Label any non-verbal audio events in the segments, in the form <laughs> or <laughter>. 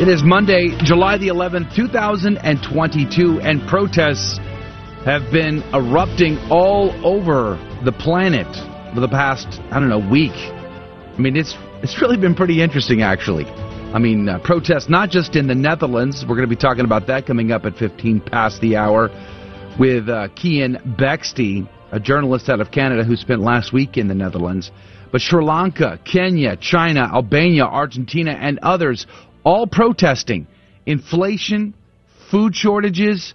It is Monday, July the 11th, 2022, and protests have been erupting all over the planet for the past, I don't know, week. I mean, it's it's really been pretty interesting, actually. I mean, uh, protests not just in the Netherlands. We're going to be talking about that coming up at 15 past the hour with uh, Keean Bexte, a journalist out of Canada who spent last week in the Netherlands. But Sri Lanka, Kenya, China, Albania, Argentina, and others all protesting inflation, food shortages,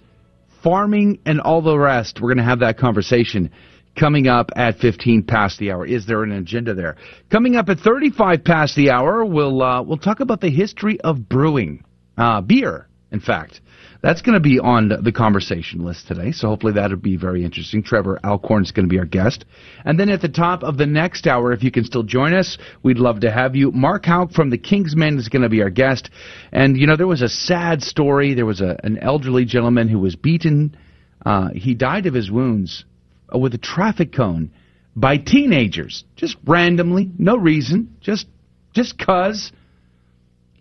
farming, and all the rest. We're going to have that conversation coming up at 15 past the hour. Is there an agenda there? Coming up at 35 past the hour, we'll uh, we'll talk about the history of brewing uh, beer. In fact, that's going to be on the conversation list today, so hopefully that'll be very interesting. Trevor Alcorn is going to be our guest. And then at the top of the next hour, if you can still join us, we'd love to have you. Mark Houck from the King's Men is going to be our guest. And, you know, there was a sad story. There was a, an elderly gentleman who was beaten. Uh, he died of his wounds uh, with a traffic cone by teenagers, just randomly, no reason, just just cause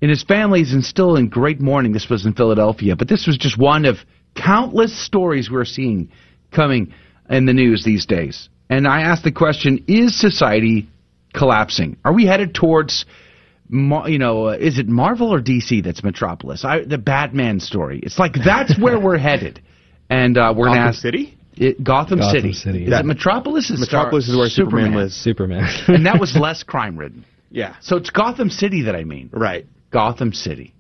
and his family in still in great mourning. This was in Philadelphia, but this was just one of countless stories we're seeing coming in the news these days. And I asked the question: Is society collapsing? Are we headed towards, you know, uh, is it Marvel or DC that's Metropolis? I, the Batman story. It's like that's <laughs> where we're headed, and uh, we're going to ask City. It, Gotham, Gotham City. City. Is That- it Metropolis? Is Metropolis Star- is where Superman lives. Superman. and that was <laughs> less crime ridden. Yeah. So it's Gotham City that I mean. Right. Gotham City.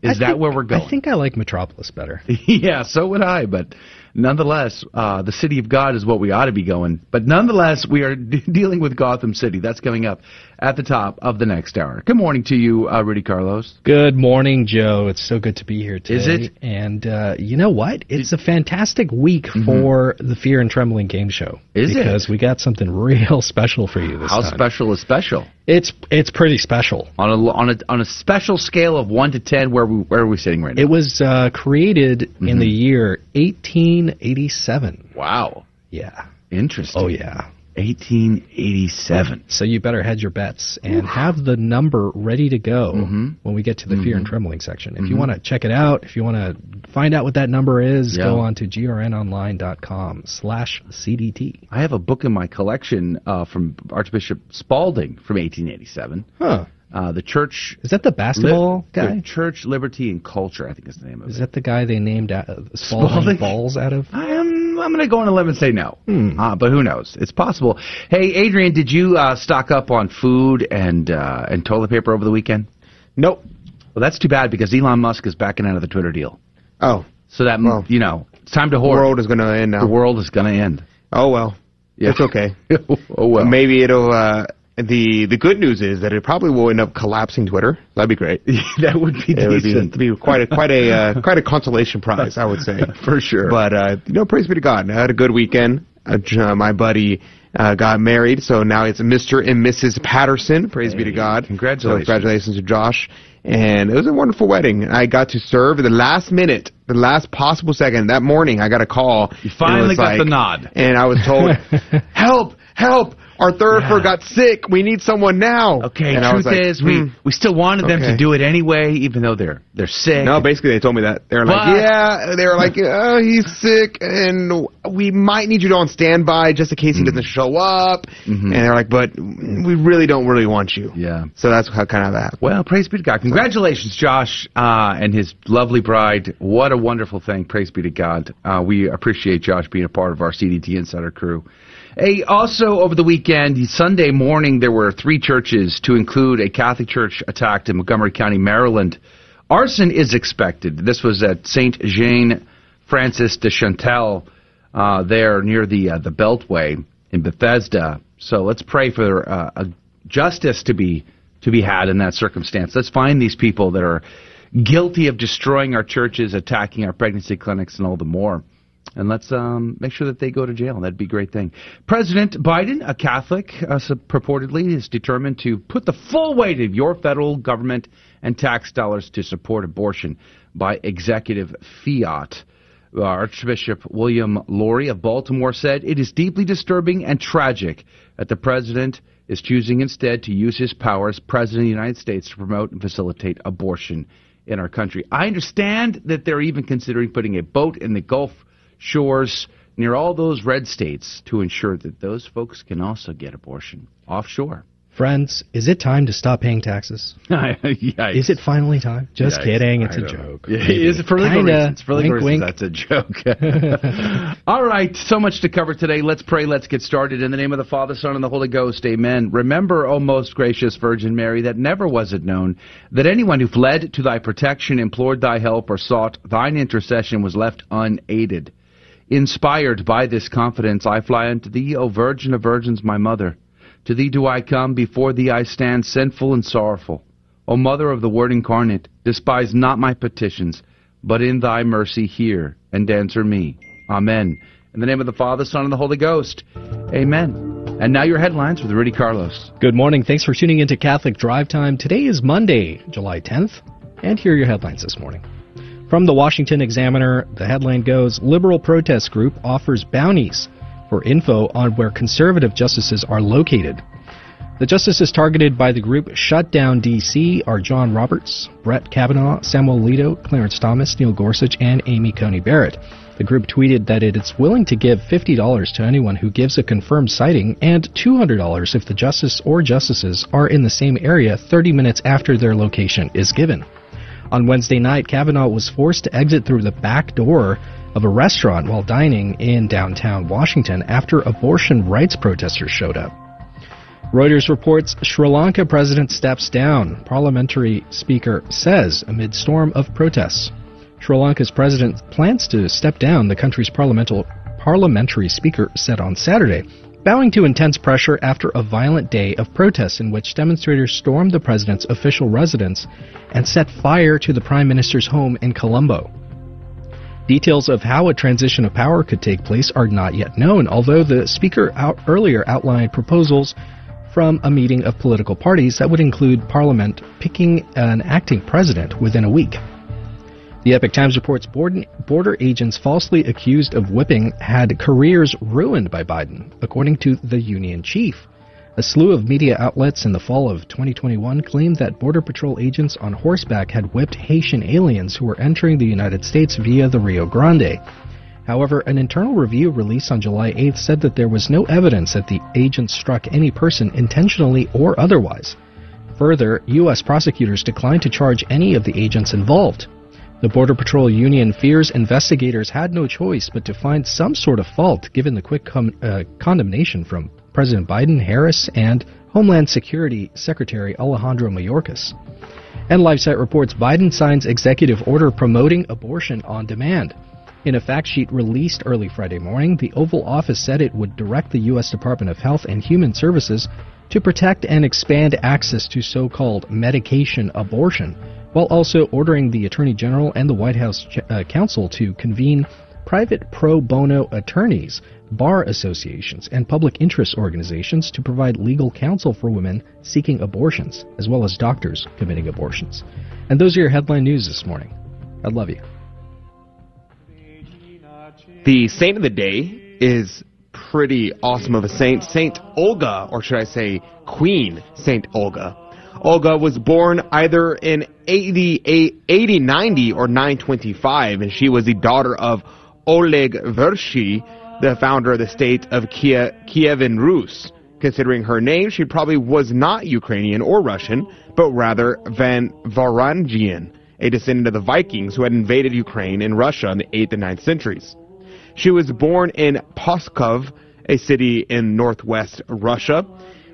Is I that think- where we're going? I think I like Metropolis better. <laughs> yeah, so would I. But nonetheless, uh, the city of God is what we ought to be going. But nonetheless, we are d- <laughs> dealing with Gotham City. That's coming up at the top of the next hour. Good morning to you, uh, Rudy Carlos. Good morning, Joe. It's so good to be here today. Is it? And uh, you know what? It's a fantastic week for the Fear and Trembling game show. Mm-hmm. Is it? because we got something <laughs> real special for you this How time. How special is special? It's it's pretty special. On a on a on a special scale of one to ten, where we where are we sitting right now? It was uh, created in Mm-hmm. the year 1887. wow, Yeah. interesting. Oh yeah. 1887. So you better hedge your bets and have the number ready to go Mm-hmm. when we get to the fear and trembling section. If you want to check it out, if you want to find out what that number is, Yeah. go on to grnonline.com slash CDT. I have a book in my collection uh, from Archbishop Spalding from 1887. Huh. Uh, the Church Is that the basketball Li- guy? the Church Liberty and Culture, I think is the name of Is it. that the guy they named uh, Spalding, Spalding? balls out of? I am. I'm going to go on a limb and say no, uh, but who knows? It's possible. Hey, Adrian, did you uh, stock up on food and uh, and toilet paper over the weekend? Nope. Well, that's too bad because Elon Musk is backing out of the Twitter deal. Oh, So that Well, you know, it's time to the world is going to end now. the world is going to end. Oh well. Yeah. It's okay. <laughs> oh well. Maybe it'll. Uh, the the good news is that it probably will end up collapsing Twitter. That'd be great. <laughs> that would be It would be, decent <laughs> be quite a quite a uh, quite a consolation prize, I would say. <laughs> for sure. But uh, you know, praise be to God. I had a good weekend. Uh, uh, my buddy uh, got married, so now it's Mr. and Mrs. Patterson. Praise be to God. congratulations. So congratulations to Josh. And it was a wonderful wedding. I got to serve at the last minute, the last possible second. That morning, I got a call. You finally and it was got the nod. And I was told, "Help! Help! Our thurifer got sick. We need someone now." okay. And truth like, is, we hmm. we still wanted them to do it anyway, even though they're they're sick. No, basically they told me that. They were like, But- yeah, they were like, oh, he's sick, and we might need you to on standby just in case he doesn't show up. And they're like, but we really don't really want you. Yeah. So that's how kind of that. happened. Well, praise be to God. Congratulations, Josh, uh, and his lovely bride. What a wonderful thing. Praise be to God. Uh, we appreciate Josh being a part of our CDT Insider crew. Also over the weekend, Sunday morning, there were three churches, to include a Catholic church attacked in Montgomery County, Maryland. Arson is expected. This was at Saint Jean Francis de Chantal, uh, there near the uh, the Beltway in Bethesda. So let's pray for uh, justice to be to be had in that circumstance. Let's find these people that are guilty of destroying our churches, attacking our pregnancy clinics, and all the more. And let's um, make sure that they go to jail. That'd be a great thing. President Biden, a Catholic, uh, purportedly is determined to put the full weight of your federal government and tax dollars to support abortion by executive fiat. Uh, Archbishop William Lori of Baltimore said it is deeply disturbing and tragic that the president is choosing instead to use his power as president of the United States to promote and facilitate abortion in our country. I understand that they're even considering putting a boat in the Gulf shores near all those red states to ensure that those folks can also get abortion offshore. Friends, is it time to stop paying taxes? <laughs> Is it finally time? Just Yikes. kidding. It's I a joke. Is it for legal Kinda. reasons? For legal wink, reasons, wink. that's a joke. <laughs> All right, so much to cover today. Let's pray. Let's get started. In the name of the Father, Son, and the Holy Ghost, amen. Remember, O most gracious Virgin Mary, that never was it known that anyone who fled to thy protection, implored thy help, or sought thine intercession was left unaided. Inspired by this confidence, I fly unto thee, O Virgin of Virgins, my mother. To thee do I come, before thee I stand, sinful and sorrowful. O Mother of the Word incarnate, despise not my petitions, but in thy mercy hear and answer me. Amen. In the name of the Father, Son, and the Holy Ghost. Amen. And now your headlines with Rudy Carlos. Good morning. Thanks for tuning into Catholic Drive Time. Today is Monday, July 10th, and here are your headlines this morning. From the Washington Examiner, the headline goes Liberal protest group offers bounties for info on where conservative justices are located. The justices targeted by the group Shut Down DC are John Roberts, Brett Kavanaugh, Samuel Alito, Clarence Thomas, Neil Gorsuch, and Amy Coney Barrett. The group tweeted that it is willing to give $50 to anyone who gives a confirmed sighting and $200 if the justice or justices are in the same area 30 minutes after their location is given. On Wednesday night, Kavanaugh was forced to exit through the back door of a restaurant while dining in downtown Washington after abortion rights protesters showed up. Reuters reports Sri Lanka president steps down, parliamentary speaker says amid storm of protests. Sri Lanka's president plans to step down, the country's parliamentary speaker said on Saturday, bowing to intense pressure after a violent day of protests in which demonstrators stormed the president's official residence and set fire to the prime minister's home in Colombo. Details of how a transition of power could take place are not yet known, although the speaker out earlier outlined proposals from a meeting of political parties that would include Parliament picking an acting president within a week. The Epoch Times reports border agents falsely accused of whipping had careers ruined by Biden, according to the union chief. A slew of media outlets in the fall of 2021 claimed that Border Patrol agents on horseback had whipped Haitian aliens who were entering the United States via the Rio Grande. However, an internal review released on July 8th said that there was no evidence that the agents struck any person intentionally or otherwise. Further, U.S. prosecutors declined to charge any of the agents involved. The Border Patrol Union fears investigators had no choice but to find some sort of fault given the quick com- uh, condemnation from President Biden, Harris, and Homeland Security Secretary Alejandro Mayorkas. And LifeSite reports Biden signs executive order promoting abortion on demand. In a fact sheet released early Friday morning, the Oval Office said it would direct the U.S. Department of Health and Human Services to protect and expand access to so called medication abortion while also ordering the Attorney General and the White House uh, counsel to convene private pro bono attorneys, bar associations, and public interest organizations to provide legal counsel for women seeking abortions, as well as doctors committing abortions. And those are your headline news this morning. I love you. The saint of the day is pretty awesome of a saint, Saint Olga, or should I say Queen Saint Olga. Olga was born either in 80, 80 90 or 925, and she was the daughter of Oleg Vershi, the founder of the state of Kiev, Kievan Rus. Considering her name, she probably was not Ukrainian or Russian, but rather Van Varangian, a descendant of the Vikings who had invaded Ukraine and Russia in the 8th and 9th centuries. She was born in Pskov, a city in northwest Russia.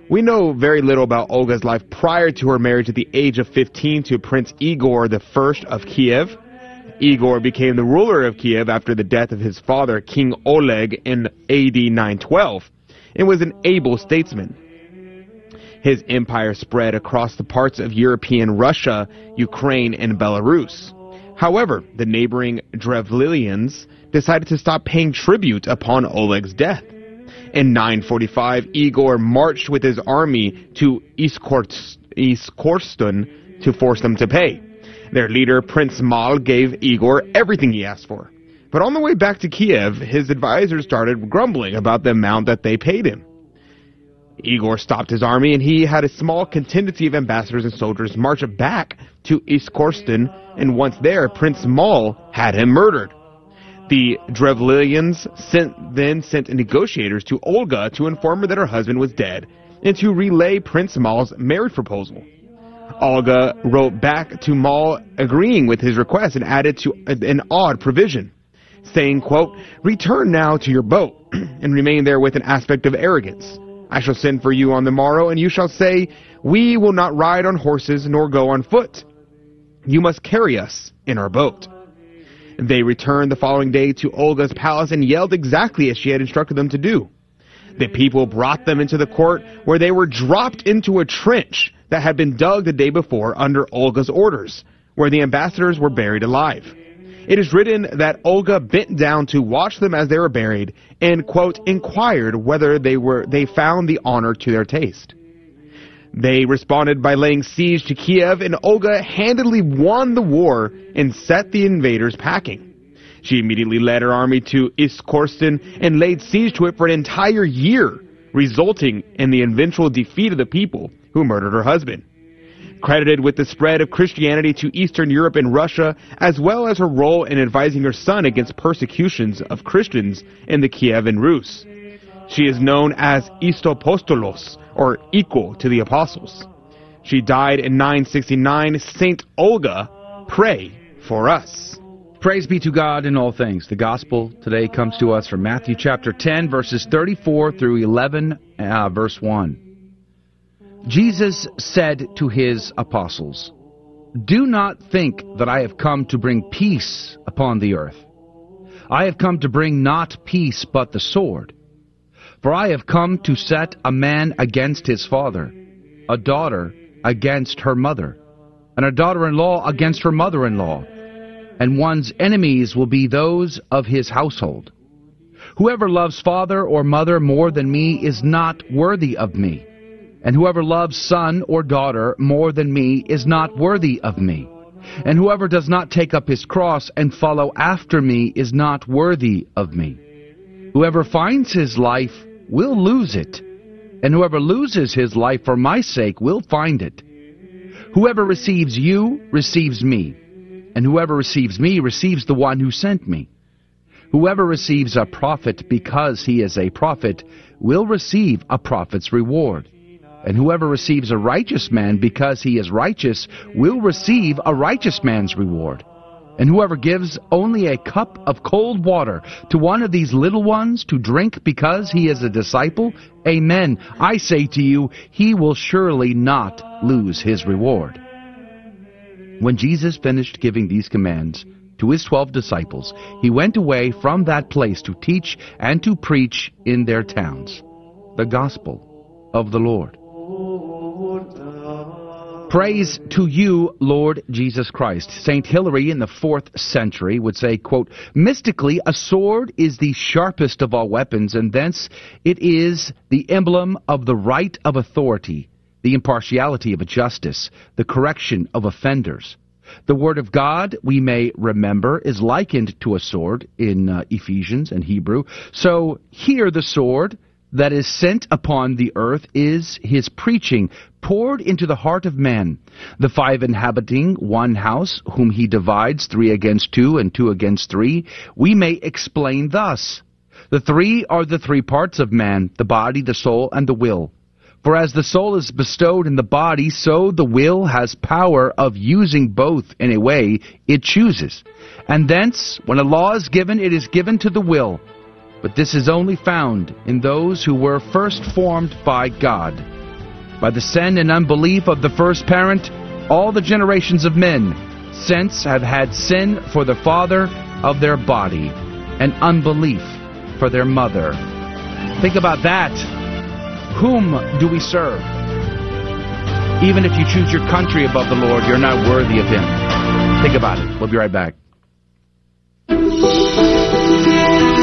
We know very little about Olga's life prior to her marriage at the age of 15 to Prince Igor I of Kiev. Igor became the ruler of Kiev after the death of his father, King Oleg, in AD 912, and was an able statesman. His empire spread across the parts of European Russia, Ukraine, and Belarus. However, the neighboring Drevlians decided to stop paying tribute upon Oleg's death. In 945, Igor marched with his army to Iskorosten to force them to pay. Their leader, Prince Mal, gave Igor everything he asked for. But on the way back to Kiev, his advisors started grumbling about the amount that they paid him. Igor stopped his army and he had a small contingency of ambassadors and soldiers march back to Iskorosten, and once there, Prince Mal had him murdered. The Drevlians sent, then sent negotiators to Olga to inform her that her husband was dead and to relay Prince Mal's marriage proposal. Olga wrote back to Mal agreeing with his request and added to an odd provision, saying, quote, Return now to your boat <clears throat> and remain there with an aspect of arrogance. I shall send for you on the morrow, and you shall say, We will not ride on horses nor go on foot. You must carry us in our boat. They returned the following day to Olga's palace and yelled exactly as she had instructed them to do. The people brought them into the court where they were dropped into a trench that had been dug the day before under Olga's orders, where the ambassadors were buried alive. It is written that Olga bent down to watch them as they were buried and, quote, inquired whether they were they found the honor to their taste. They responded by laying siege to Kiev, and Olga handily won the war and set the invaders packing. She immediately led her army to Iskorosten and laid siege to it for an entire year, resulting in the eventual defeat of the people who murdered her husband. Credited with the spread of Christianity to Eastern Europe and Russia, as well as her role in advising her son against persecutions of Christians in the Kievan Rus. She is known as Isapostolos, or equal to the apostles. She died in 969. Saint Olga, pray for us. Praise be to God in all things. The gospel today comes to us from Matthew chapter 10, verses 34 through 11, uh, verse 1. Jesus said to his apostles, Do not think that I have come to bring peace upon the earth. I have come to bring not peace, but the sword. For I have come to set a man against his father, a daughter against her mother, and a daughter-in-law against her mother-in-law, and one's enemies will be those of his household. Whoever loves father or mother more than me is not worthy of me, and whoever loves son or daughter more than me is not worthy of me. And whoever does not take up his cross and follow after me is not worthy of me. Whoever finds his life will lose it, and whoever loses his life for my sake will find it. Whoever receives you receives me, and whoever receives me receives the one who sent me. Whoever receives a prophet because he is a prophet will receive a prophet's reward. And whoever receives a righteous man because he is righteous will receive a righteous man's reward. And whoever gives only a cup of cold water to one of these little ones to drink because he is a disciple, amen, I say to you, he will surely not lose his reward. When Jesus finished giving these commands to his twelve disciples, he went away from that place to teach and to preach in their towns the gospel of the Lord. Praise to you, Lord Jesus Christ. St. Hilary in the fourth century would say, quote, Mystically, a sword is the sharpest of all weapons, and thence it is the emblem of the right of authority, the impartiality of a justice, the correction of offenders. The Word of God, we may remember, is likened to a sword in uh, Ephesians and Hebrew. So here the sword that is sent upon the earth is his preaching, poured into the heart of man. The five inhabiting one house, whom he divides three against two and two against three, we may explain thus. The three are the three parts of man, the body, the soul, and the will. For as the soul is bestowed in the body, so the will has power of using both in a way it chooses. And thence, when a law is given, it is given to the will but this is only found in those who were first formed by God. By the sin and unbelief of the first parent, all the generations of men since have had sin for the father of their body, and unbelief for their mother. Think about that. Whom do we serve? Even if you choose your country above the Lord, you're not worthy of Him. Think about it. We'll be right back.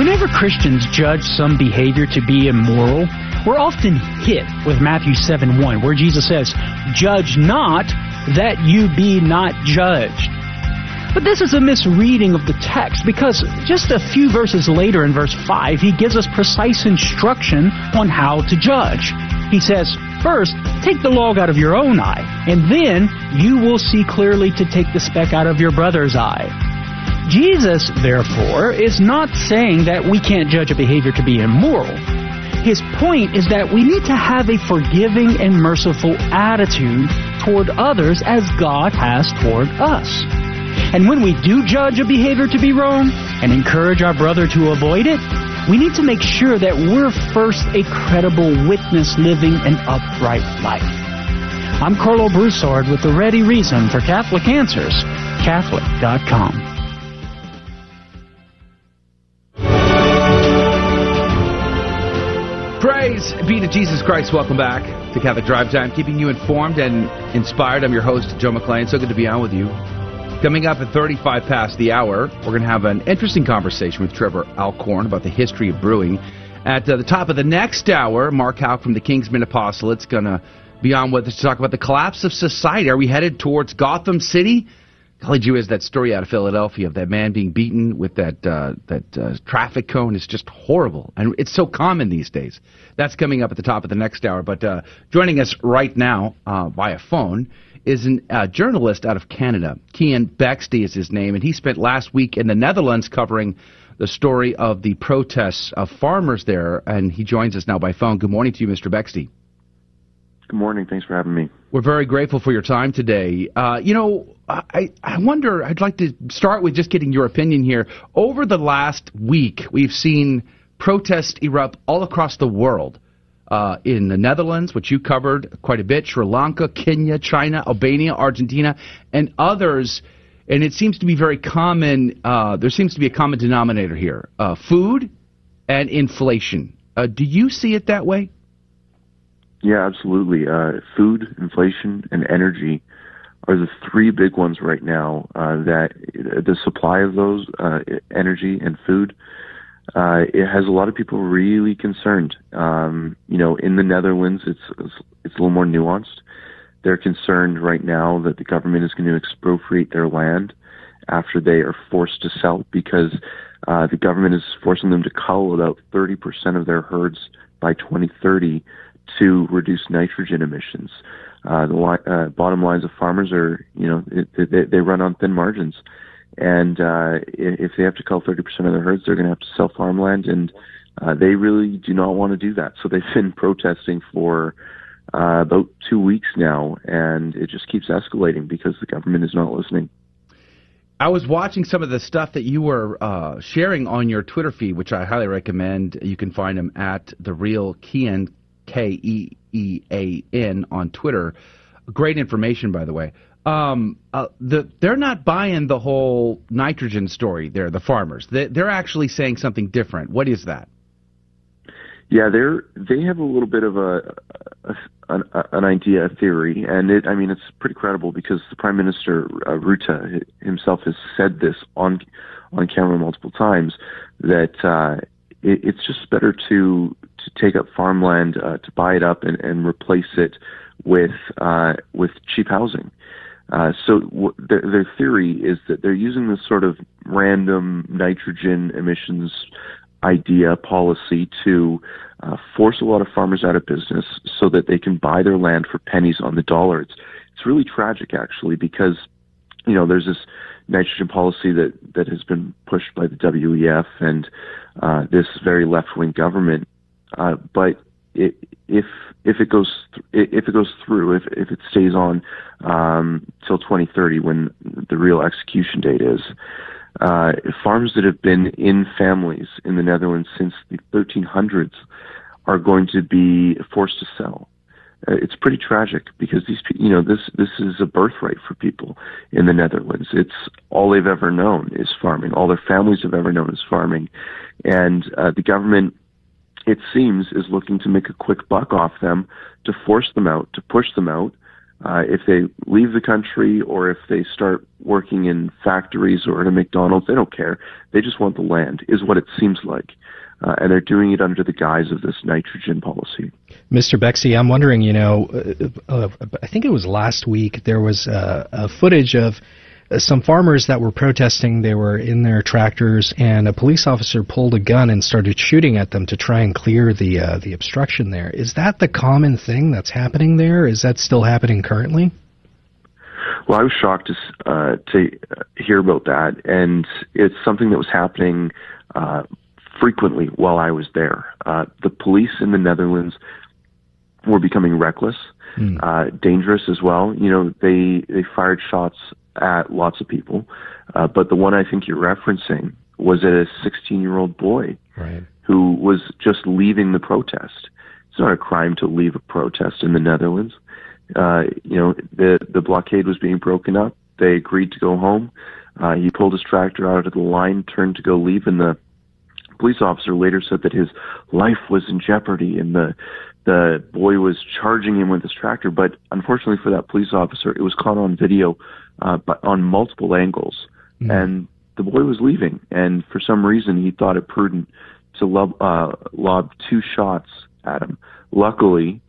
Whenever Christians judge some behavior to be immoral, we're often hit with Matthew 7 1, where Jesus says, Judge not that you be not judged. But this is a misreading of the text because just a few verses later in verse 5, he gives us precise instruction on how to judge. He says, First, take the log out of your own eye, and then you will see clearly to take the speck out of your brother's eye. Jesus, therefore, is not saying that we can't judge a behavior to be immoral. His point is that we need to have a forgiving and merciful attitude toward others as God has toward us. And when we do judge a behavior to be wrong and encourage our brother to avoid it, we need to make sure that we're first a credible witness living an upright life. I'm Karlo Broussard with the ready reason for Catholic Answers, Catholic.com. Praise be to Jesus Christ. Welcome back to Catholic Drive Time, keeping you informed and inspired. I'm your host, Joe McClain. So good to be on with you. Coming up at 35 past the hour, we're going to have an interesting conversation with Trevor Alcorn about the history of brewing. At uh, the top of the next hour, Mark Houck from the King's Men Apostolate's going to be on with us to talk about the collapse of society. Are we headed towards Gotham City? Golly gee whiz, that story out of Philadelphia of that man being beaten with that uh, that uh, traffic cone is just horrible, and it's so common these days. That's coming up at the top of the next hour. But uh, joining us right now uh, via phone is a uh, journalist out of Canada. Keean Bexte is his name, and he spent last week in the Netherlands covering the story of the protests of farmers there, and he joins us now by phone. Good morning to you, Mr. Bexte. Good morning. Thanks for having me. We're very grateful for your time today. Uh, you know, I, I wonder, I'd like to start with just getting your opinion here. Over the last week, we've seen protests erupt all across the world. Uh, in the Netherlands, which you covered quite a bit, Sri Lanka, Kenya, China, Albania, Argentina, and others. And it seems to be very common. Uh, there seems to be a common denominator here: uh, food and inflation. Uh, do you see it that way? Yeah, absolutely. Uh, food, inflation, and energy are the three big ones right now. Uh, that the supply of those uh, energy and food, uh, it has a lot of people really concerned. Um, you know, in the Netherlands, it's it's a little more nuanced. They're concerned right now that the government is going to expropriate their land after they are forced to sell because uh, the government is forcing them to cull about 30% of their herds by 2030 to reduce nitrogen emissions. Uh, the li- uh, bottom lines of farmers are, you know, it, they, they run on thin margins, and uh, if they have to cull 30% of their herds, they're going to have to sell farmland, and uh, they really do not want to do that. So they've been <laughs> protesting for uh, about two weeks now, and it just keeps escalating because the government is not listening. I was watching some of the stuff that you were uh, sharing on your Twitter feed, which I highly recommend. You can find them at the real Keean K E E A N on Twitter. Great information, by the way. Um, uh, the, they're not buying the whole nitrogen story. There, the farmers. They, they're actually saying something different. What is that? Yeah, they're they have a little bit of a, a an, an idea, a theory, and it. I mean, it's pretty credible because the Prime Minister uh, Rutte himself has said this on on camera multiple times that uh, it, it's just better to to take up farmland, uh, to buy it up and, and replace it with uh, with cheap housing. Uh, so w- their, their theory is that they're using this sort of random nitrogen emissions idea policy to uh, force a lot of farmers out of business so that they can buy their land for pennies on the dollar. It's it's really tragic actually because you know there's this nitrogen policy that that has been pushed by the WEF and uh, this very left wing government, uh, but it if if it goes th- if it goes through, if if it stays on um, till 2030, when the real execution date is, uh, farms that have been in families in the Netherlands since the 1300s are going to be forced to sell. Uh, it's pretty tragic because these, you know, this this is a birthright for people in the Netherlands. It's all they've ever known is farming. All their families have ever known is farming, and uh, the government, it seems, is looking to make a quick buck off them, to force them out, to push them out. Uh, if they leave the country or if they start working in factories or at a McDonald's, they don't care. They just want the land, is what it seems like uh, and they're doing it under the guise of this nitrogen policy. Mr. Bexte, I'm wondering, you know, uh, uh, I think it was last week there was uh, a footage of some farmers that were protesting. They were in their tractors, and a police officer pulled a gun and started shooting at them to try and clear the uh, the obstruction there. Is that the common thing that's happening there? Is that still happening currently? Well, I was shocked to uh, to hear about that, and it's something that was happening uh, frequently while I was there. Uh, the police in the Netherlands were becoming reckless, mm. uh, dangerous as well. You know, they they fired shots at lots of people, uh, but the one I think you're referencing was at a 16 year old boy right. who was just leaving the protest. It's not a crime to leave a protest in the Netherlands. Uh, you know, the the blockade was being broken up. They agreed to go home. Uh, he pulled his tractor out of the line, turned to go leave, and the police officer later said that his life was in jeopardy and the the boy was charging him with his tractor. But unfortunately for that police officer, it was caught on video, uh, but on multiple angles, mm. and the boy was leaving. And for some reason, he thought it prudent to lob, uh, lob two shots at him. Luckily,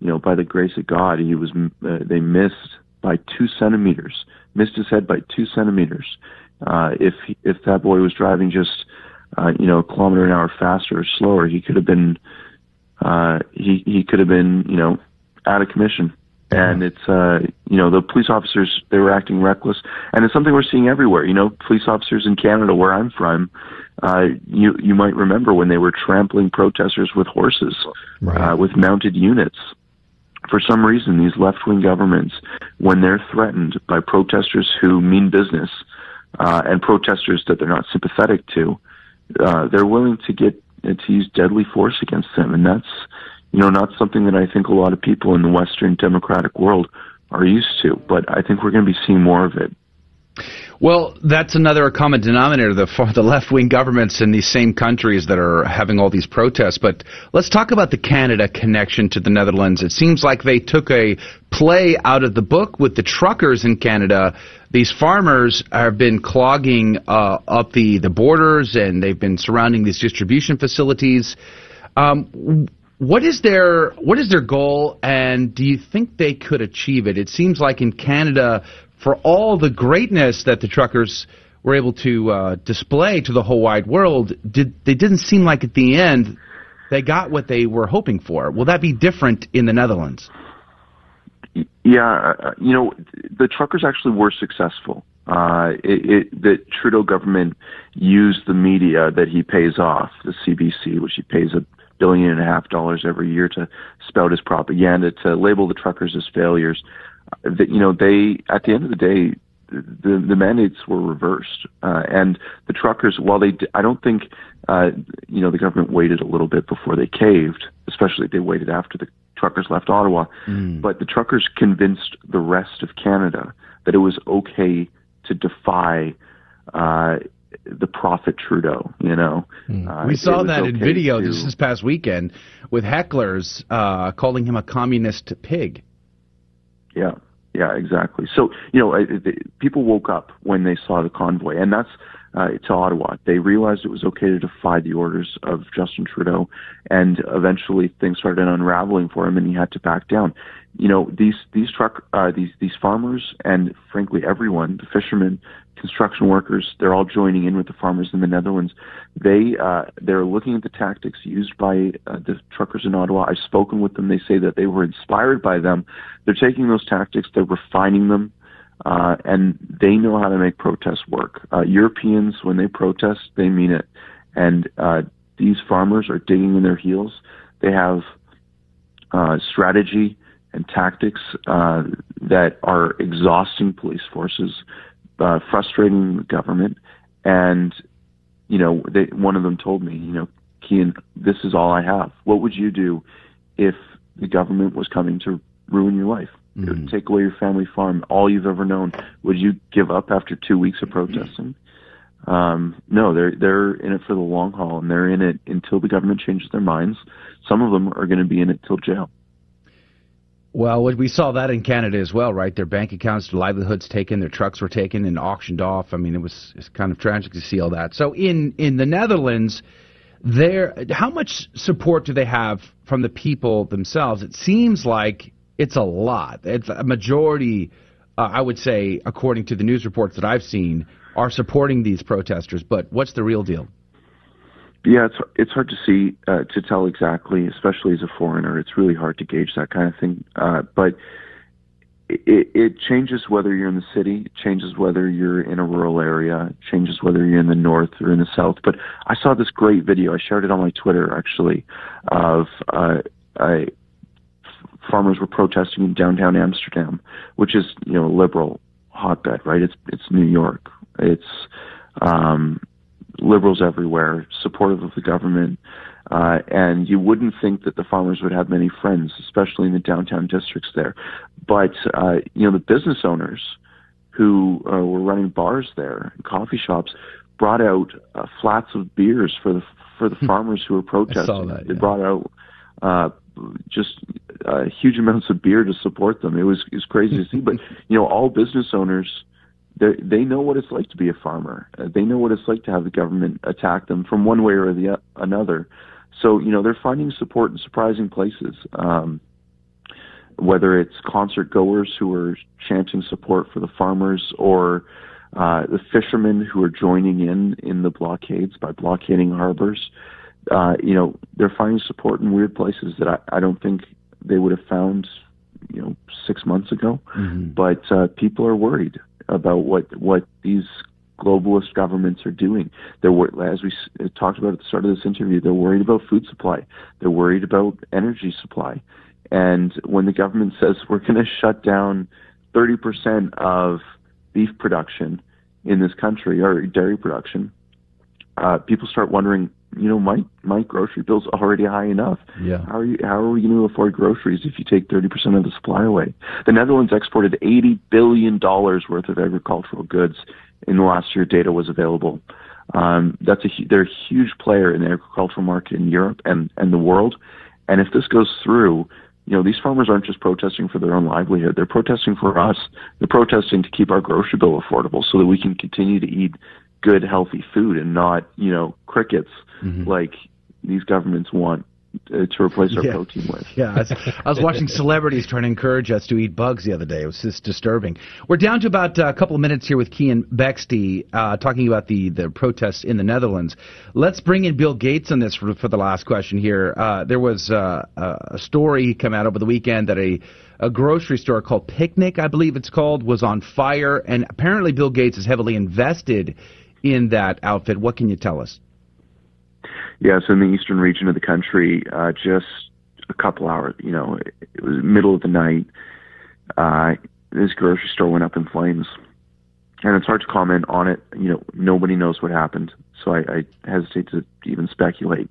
you know, by the grace of God, he was uh, they missed by two centimeters, missed his head by two centimeters. Uh, if if that boy was driving just uh, you know, a kilometer an hour faster or slower, he could have been, uh, he, he could have been, you know, out of commission. And it's, uh, you know, the police officers, they were acting reckless. And it's something we're seeing everywhere. You know, police officers in Canada, where I'm from, uh, you, you might remember when they were trampling protesters with horses, right. uh, with mounted units. For some reason, these left wing governments, when they're threatened by protesters who mean business, uh, and protesters that they're not sympathetic to, uh, they're willing to get uh, to use deadly force against them, and that's you know not something that I think a lot of people in the Western democratic world are used to. But I think we're going to be seeing more of it. Well, that's another common denominator, the, <laughs> the left wing governments in these same countries that are having all these protests. But let's talk about the Canada connection to the Netherlands. It seems like they took a play out of the book with the truckers in Canada. These farmers have been clogging uh, up the, the borders and they've been surrounding these distribution facilities. Um, what is their what is their goal, and do you think they could achieve it? It seems like in Canada, for all the greatness that the truckers were able to uh, display to the whole wide world, did they didn't seem like at the end they got what they were hoping for. Will that be different in the Netherlands? Yeah, uh, you know, the truckers actually were successful. Uh, it, it, the Trudeau government used the media that he pays off, the CBC, which he pays a billion and a half dollars every year to spout his propaganda, to label the truckers as failures that you know they at the end of the day the the mandates were reversed uh, and the truckers while they I don't think uh, you know the government waited a little bit before they caved especially they waited after the truckers left Ottawa mm. but the truckers convinced the rest of Canada that it was okay to defy uh, the prophet Trudeau, you know. Mm. Uh, we saw that okay in video to, this, this past weekend with hecklers uh, calling him a communist pig. Yeah, yeah, exactly. So you know, people woke up when they saw the convoy, and that's uh, to Ottawa. They realized it was okay to defy the orders of Justin Trudeau, and eventually things started unraveling for him, and he had to back down. You know, these these truck uh, these these farmers, and frankly everyone, the fishermen, construction workers, they're all joining in with the farmers in the Netherlands. They uh, they're looking at the tactics used by uh, the truckers in Ottawa. I've spoken with them. They say that they were inspired by them. They're taking those tactics, they're refining them, uh, and they know how to make protests work. Uh, Europeans, when they protest, they mean it. And uh, these farmers are digging in their heels. They have uh, strategy and tactics uh, that are exhausting police forces, uh, frustrating the government, and you know, they, one of them told me, you know, Keean, this is all I have. What would you do if the government was coming to ruin your life? Mm-hmm. Take away your family farm, all you've ever known. Would you give up after two weeks of protesting? Um, no, they're they're in it for the long haul, and they're in it until the government changes their minds. Some of them are going to be in it till jail. Well, we saw that in Canada as well, right? Their bank accounts, their livelihoods taken, their trucks were taken and auctioned off. I mean, it was it's kind of tragic to see all that. So in in the Netherlands, there, how much support do they have from the people themselves? It seems like it's a lot. It's a majority, uh, I would say, according to the news reports that I've seen, are supporting these protesters. But what's the real deal? Yeah, it's it's hard to see uh, to tell exactly, especially as a foreigner. It's really hard to gauge that kind of thing. Uh, but it, it changes whether you're in the city, it changes whether you're in a rural area, changes whether you're in the north or in the south. But I saw this great video. I shared it on my Twitter actually of uh, I, farmers were protesting in downtown Amsterdam, which is you know a liberal hotbed, right? It's it's New York. It's um, liberals everywhere, supportive of the government. Uh, and you wouldn't think that the farmers would have many friends, especially in the downtown districts there. But, uh, you know, the business owners who uh, were running bars there and coffee shops brought out uh, flats of beers for the for the <laughs> farmers who were protesting. That, yeah. They brought out uh, just uh, huge amounts of beer to support them. It was it was crazy to see. But <laughs> you know, all business owners they they know what it's like to be a farmer. Uh, they know what it's like to have the government attack them from one way or the another. So you know they're finding support in surprising places. Um, whether it's concert goers who are chanting support for the farmers or uh, the fishermen who are joining in in the blockades by blockading harbors, uh, you know they're finding support in weird places that I, I don't think they would have found you know six months ago. Mm-hmm. But uh, people are worried about what what these globalist governments are doing. They're as we talked about at the start of this interview. They're worried about food supply. They're worried about energy supply. And when the government says <laughs> we're going to shut down 30% of beef production in this country or dairy production, uh, people start wondering you know, my my grocery bill's already high enough. Yeah. How are you? How are we going to afford groceries if you take thirty percent of the supply away? The Netherlands exported eighty billion dollars worth of agricultural goods in the last year. Data was available. Um, that's a they're a huge player in the agricultural market in Europe and and the world. And if this goes through, you know, these farmers aren't just protesting for their own livelihood. They're protesting for us. They're protesting to keep our grocery bill affordable so that we can continue to eat good, healthy food and not, you know, crickets mm-hmm. like these governments want uh, to replace our yeah. protein with. Yeah, I was, I was, watching <laughs> celebrities trying to encourage us to eat bugs the other day. It was just disturbing. We're down to about uh, a couple of minutes here with Keean Bexte uh, talking about the, the protests in the Netherlands. Let's bring in Bill Gates on this for, for the last question here. Uh, there was uh, a story come out over the weekend that a a grocery store called Picnic, I believe it's called, was on fire, and apparently Bill Gates is heavily invested in that outfit. What can you tell us? Yeah, so in the eastern region of the country, uh, just a couple hours, you know, it, it was middle of the night. Uh, this grocery store went up in flames, and it's hard to comment on it. You know, nobody knows what happened, so I, I hesitate to even speculate.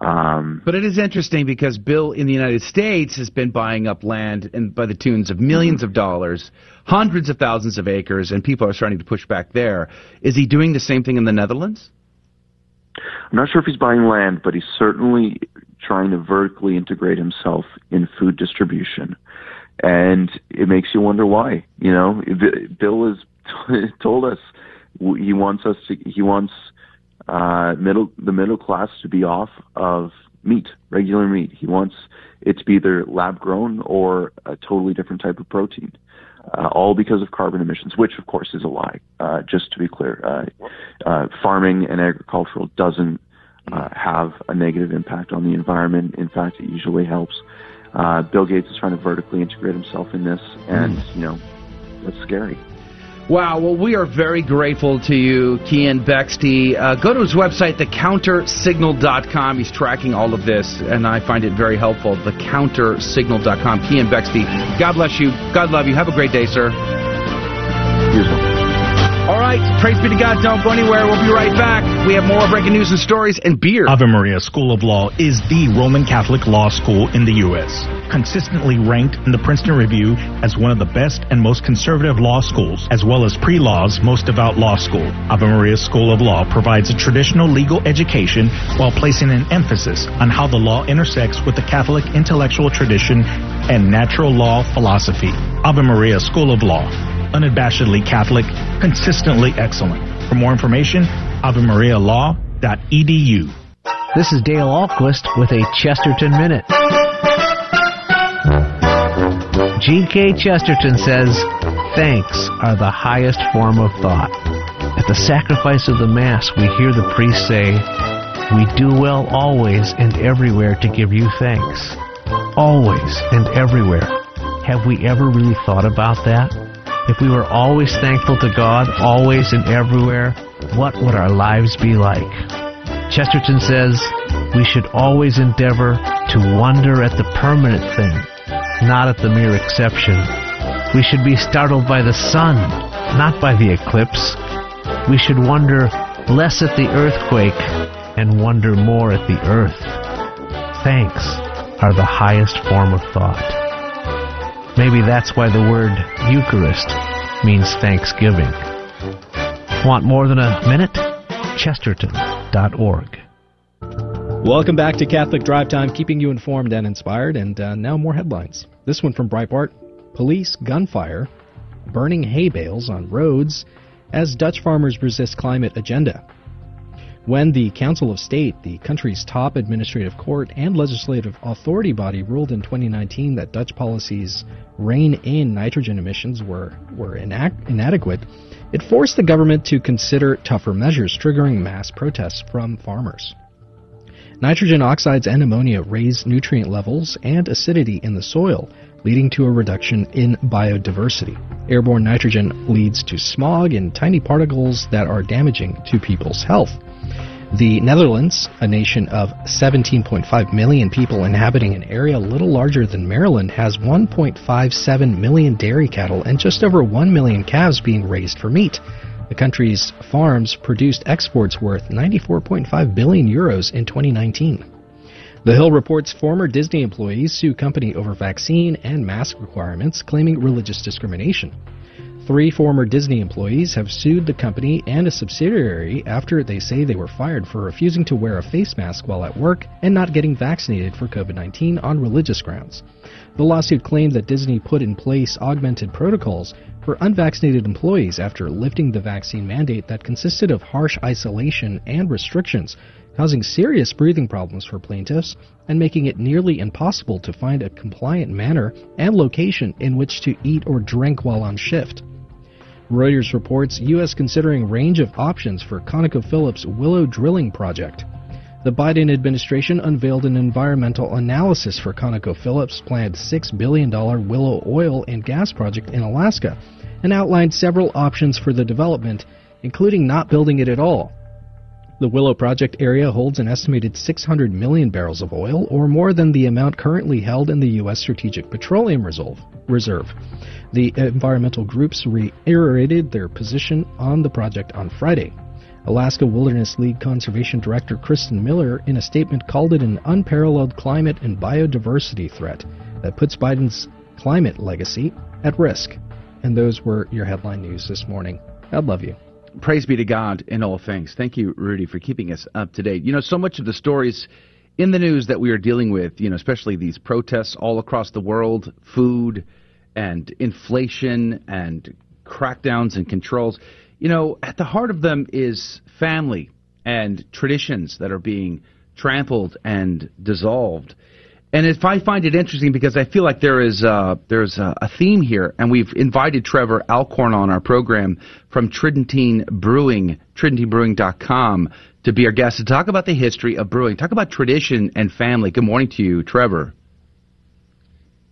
Um, but it is interesting because Bill in the United States has been buying up land and by the tunes of 1000000s of dollars, hundreds of thousands of acres, and people are starting to push back there. Is he doing the same thing in the Netherlands? I'm not sure if he's buying land, but he's certainly trying to vertically integrate himself in food distribution. And it makes you wonder why. You know, Bill has <laughs> told us he wants us to, he wants uh, middle the middle class to be off of meat, regular meat. He wants it to be either lab grown or a totally different type of protein. Uh, all because of carbon emissions, which of course is a lie. Uh, just to be clear, uh, uh farming and agricultural doesn't uh, have a negative impact on the environment. In fact, it usually helps. Uh, Bill Gates is trying to vertically integrate himself in this, and mm. you know, that's scary. Wow, well, we are very grateful to you, Keean Bexte. Uh, go to his website, thecountersignal.com. He's tracking all of this, and I find it very helpful. Thecountersignal.com. Keean Bexte, God bless you. God love you. Have a great day, sir. All right, praise be to God. Don't go anywhere. We'll be right back. We have more breaking news and stories and beer. Ave Maria School of Law is the Roman Catholic law school in the U.S. Consistently ranked in the Princeton Review as one of the best and most conservative law schools, as well as pre-law's most devout law school. Ave Maria School of Law provides a traditional legal education while placing an emphasis on how the law intersects with the Catholic intellectual tradition and natural law philosophy. Ave Maria School of Law unabashedly Catholic, consistently excellent. For more information, AveMariaLaw.edu. This is Dale Ahlquist with a Chesterton Minute. G.K. Chesterton says, Thanks are the highest form of thought. At the sacrifice of the Mass, we hear the priest say, We do well always and everywhere to give you thanks. Always and everywhere. Have we ever really thought about that? If we were always thankful to God, always and everywhere, what would our lives be like? Chesterton says, we should always endeavor to wonder at the permanent thing, not at the mere exception. We should be startled by the sun, not by the eclipse. We should wonder less at the earthquake and wonder more at the earth. Thanks are the highest form of thought. Maybe that's why the word Eucharist means thanksgiving. Want more than a minute? Chesterton.org. Welcome back to Catholic Drive Time, keeping you informed and inspired. And uh, now more headlines. This one from Breitbart Police gunfire, burning hay bales on roads as Dutch farmers resist climate agenda. When the Council of State, the country's top administrative court and legislative authority body, ruled in 2019 that Dutch policies rein in nitrogen emissions were, were inac- inadequate, it forced the government to consider tougher measures, triggering mass protests from farmers. Nitrogen oxides and ammonia raise nutrient levels and acidity in the soil, leading to a reduction in biodiversity. Airborne nitrogen leads to smog and tiny particles that are damaging to people's health. The Netherlands, a nation of 17.5 million people inhabiting an area little larger than Maryland, has 1.57 million dairy cattle and just over 1 million calves being raised for meat. The country's farms produced exports worth 94.5 billion euros in 2019. The Hill reports former Disney employees sue company over vaccine and mask requirements, claiming religious discrimination. Three former Disney employees have sued the company and a subsidiary after they say they were fired for refusing to wear a face mask while at work and not getting vaccinated for COVID 19 on religious grounds. The lawsuit claimed that Disney put in place augmented protocols for unvaccinated employees after lifting the vaccine mandate that consisted of harsh isolation and restrictions, causing serious breathing problems for plaintiffs and making it nearly impossible to find a compliant manner and location in which to eat or drink while on shift. Reuters reports U.S. considering range of options for ConocoPhillips' Willow drilling project. The Biden administration unveiled an environmental analysis for ConocoPhillips' planned $6 billion Willow oil and gas project in Alaska and outlined several options for the development, including not building it at all. The Willow project area holds an estimated 600 million barrels of oil, or more than the amount currently held in the U.S. Strategic Petroleum Reserve. The environmental groups reiterated their position on the project on Friday. Alaska Wilderness League Conservation Director Kristen Miller, in a statement, called it an unparalleled climate and biodiversity threat that puts Biden's climate legacy at risk. And those were your headline news this morning. God love you. Praise be to God in all things. Thank you, Rudy, for keeping us up to date. You know, so much of the stories in the news that we are dealing with, you know, especially these protests all across the world, food, and inflation and crackdowns and controls. You know, at the heart of them is family and traditions that are being trampled and dissolved. And if I find it interesting because I feel like there is a, there's a, a, theme here, and we've invited Trevor Alcorn on our program from Tridentine Brewing, TridentineBrewing.com, to be our guest to talk about the history of brewing, talk about tradition and family. Good morning to you, Trevor.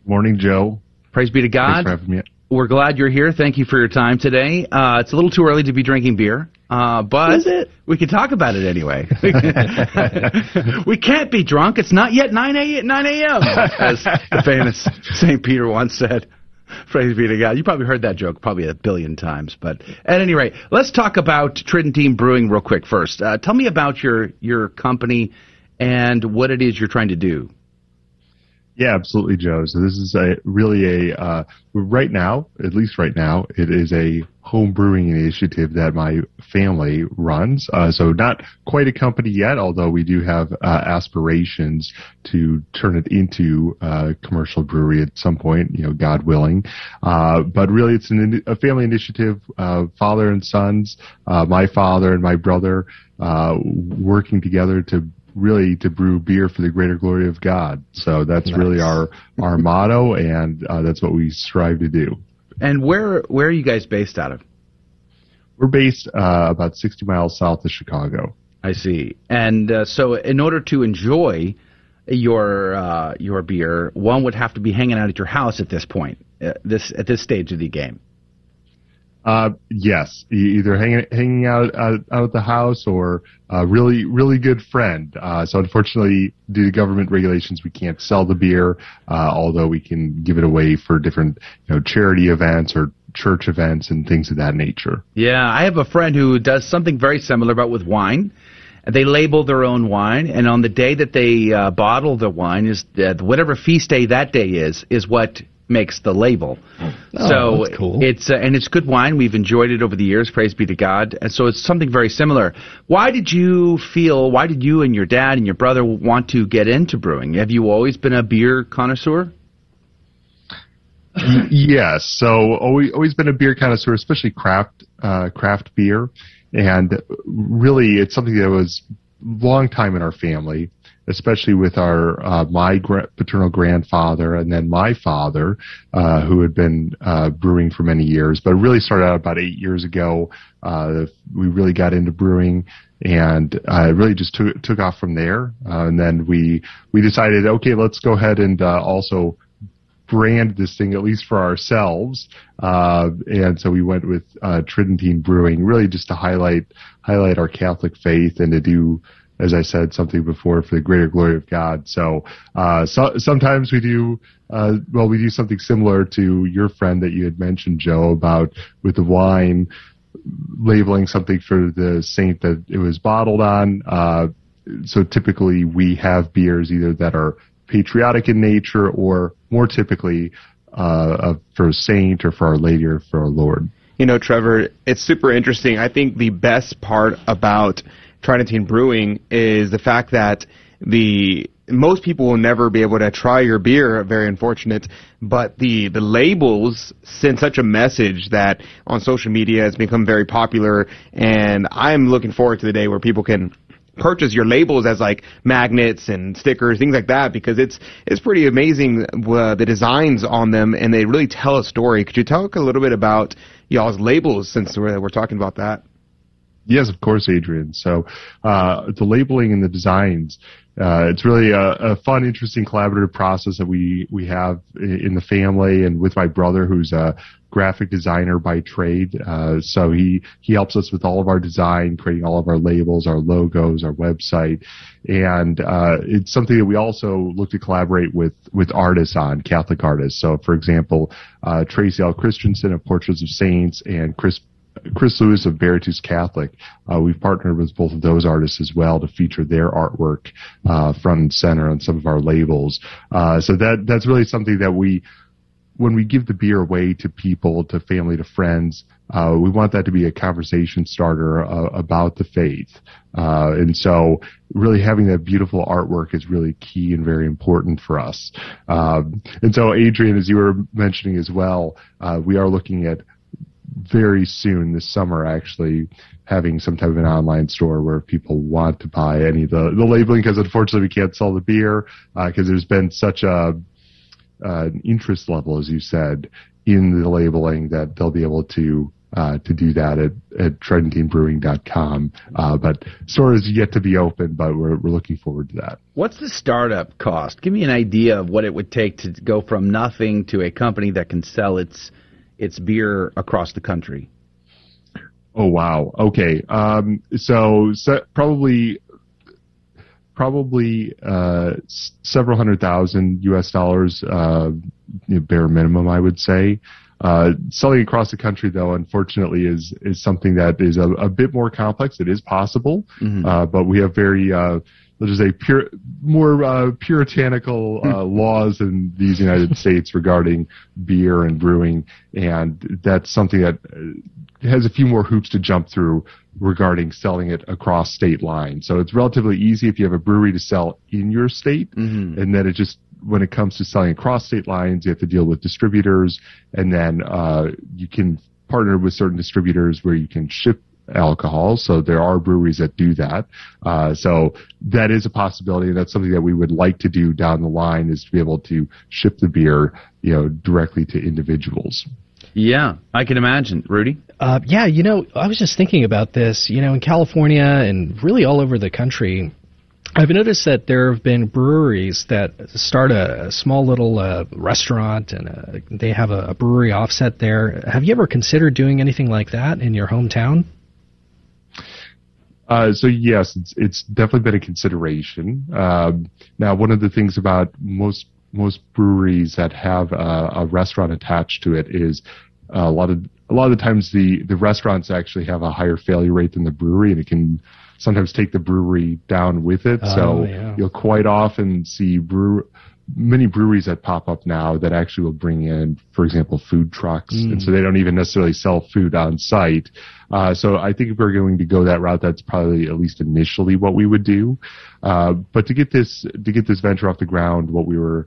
Morning, Joe. Praise be to God. Thanks for having me. we're glad you're here. Thank you for your time today. Uh, it's a little too early to be drinking beer, uh, but we can talk about it anyway. <laughs> we can't be drunk. It's not yet 9 a.m. 9 a.m. as the famous St. Peter once said. Praise be to God. You probably heard that joke probably a billion times. But at any rate, let's talk about Tridentine Brewing real quick first. Uh, tell me about your, your company and what it is you're trying to do. Yeah, absolutely, Joe. So this is a really a uh, right now, at least right now, it is a home brewing initiative that my family runs. Uh, so not quite a company yet, although we do have uh, aspirations to turn it into a commercial brewery at some point, you know, God willing. Uh, but really, it's an, a family initiative. Uh, father and sons, uh, my father and my brother, uh, working together to really to brew beer for the greater glory of God. So that's nice. really our our <laughs> motto, and uh, that's what we strive to do. And where where are you guys based out of? We're based uh, about 60 miles south of Chicago. I see. And uh, so, in order to enjoy your uh, your beer, one would have to be hanging out at your house at this point, uh, this at this stage of the game. Uh, yes, either hanging hanging out, out out at the house or a really really good friend. Uh, so unfortunately, due to government regulations, we can't sell the beer, uh, although we can give it away for different you know charity events or church events and things of that nature. Yeah, I have a friend who does something very similar, but with wine. They label their own wine, and on the day that they uh, bottle the wine, is uh, whatever feast day that day is, is what makes the label. Oh, so cool. it's uh, and it's good wine. We've enjoyed it over the years. Praise be to God. And so it's something very similar. Why did you feel? Why did you and your dad and your brother want to get into brewing? Have you always been a beer connoisseur? yes. So always always been a beer connoisseur, especially craft uh, craft beer, and really it's something that was long time in our family especially with our uh, my gra- paternal grandfather and then my father, uh, who had been uh, brewing for many years, but really started out about eight years ago. Uh, we really got into brewing and uh, really just took took off from there. Uh, and then we we decided, okay, let's go ahead and also brand this thing at least for ourselves. Uh, and so we went with uh, Tridentine Brewing, really just to highlight highlight our Catholic faith and to do as I said something before, for the greater glory of God. So, uh, so sometimes we do, uh, well, we do something similar to your friend that you had mentioned, Joe, about with the wine labeling something for the saint that it was bottled on. Uh, so typically we have beers either that are patriotic in nature or more typically uh, for a saint or for our lady or for our Lord. You know, Trevor, it's super interesting. I think the best part about Tridentine Brewing is the fact that the most people will never be able to try your beer. Very unfortunate, but the the labels send such a message that on social media has become very popular. And I'm looking forward to the day where people can purchase your labels as like magnets and stickers, things like that, because it's it's pretty amazing uh, the designs on them, and they really tell a story. Could you talk a little bit about y'all's labels since we're, we're talking about that? Yes, of course, Adrian. So uh, the labeling and the designs, uh, it's really a, a, fun, interesting collaborative process that we we have in the family and with my brother, who's a graphic designer by trade. Uh, so he he helps us with all of our design, creating all of our labels, our logos, our website, and uh, it's something that we also look to collaborate with with artists on, Catholic artists. So, for example, uh, Tracy L. Christianson of Portraits of Saints and Chris Chris Lewis of Beartooth Catholic. Uh, we've partnered with both of those artists as well to feature their artwork uh, front and center on some of our labels. Uh, so that that's really something that we, when we give the beer away to people, to family, to friends, uh, we want that to be a conversation starter uh, about the faith. Uh, and so really having that beautiful artwork is really key and very important for us. Um, and so Adrian, as you were mentioning as well, we are looking at very soon this summer actually having some type of an online store where people want to buy any of the, the labeling because unfortunately we can't sell the beer because uh, there's been such a uh, interest level as you said in the labeling that they'll be able to uh, to do that at, at TridentineBrewing.com. Uh, but store is yet to be open, but we're, we're looking forward to that. What's the startup cost? Give me an idea of what it would take to go from nothing to a company that can sell its its beer across the country? Oh wow. Okay. Um, so, so probably probably uh, s- several hundred thousand U.S. dollars, uh, bare minimum, I would say. Uh, selling across the country, though, unfortunately, is is something that is a, a bit more complex. It is possible, uh, but we have very uh, let's just say pure, more uh, puritanical uh, laws in these United <laughs> States regarding beer and brewing, and that's something that uh, has a few more hoops to jump through regarding selling it across state lines. So it's relatively easy if you have a brewery to sell in your state, and then it just when it comes to selling across state lines, you have to deal with distributors, and then uh, you can partner with certain distributors where you can ship alcohol. So there are breweries that do that. Uh, so that is a possibility, and that's something that we would like to do down the line is to be able to ship the beer, you know, directly to individuals. Yeah, I can imagine. Rudy? Uh, yeah, you know, I was just thinking about this. You know, in California and really all over the country, I've noticed that there have been breweries that start a, a small little uh, restaurant and uh they have a, a brewery offset there. Have you ever considered doing anything like that in your hometown? Uh, so yes, it's, it's definitely been a consideration. Um, now, one of the things about most most breweries that have a, a restaurant attached to it is uh, a lot of a lot of the times the the restaurants actually have a higher failure rate than the brewery, and it can sometimes take the brewery down with it. Oh, so yeah. you'll quite often see brew many breweries that pop up now that actually will bring in, for example, food trucks, Mm. and so they don't even necessarily sell food on site. Uh, so I think if we're going to go that route, that's probably at least initially what we would do. Uh, but to get this to get this venture off the ground, what we were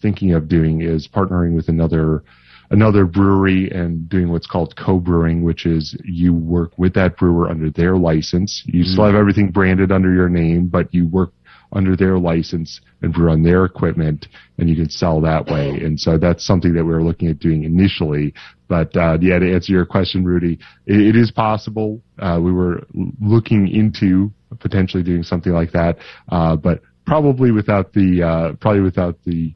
thinking of doing is partnering with another another brewery and doing what's called co-brewing, which is you work with that brewer under their license. You still have everything branded under your name, but you work under their license and run their equipment, and you can sell that way. And so that's something that we were looking at doing initially. But uh, yeah, to answer your question, Rudy, it, it is possible. Uh, we were looking into potentially doing something like that, uh, but probably without the uh, probably without the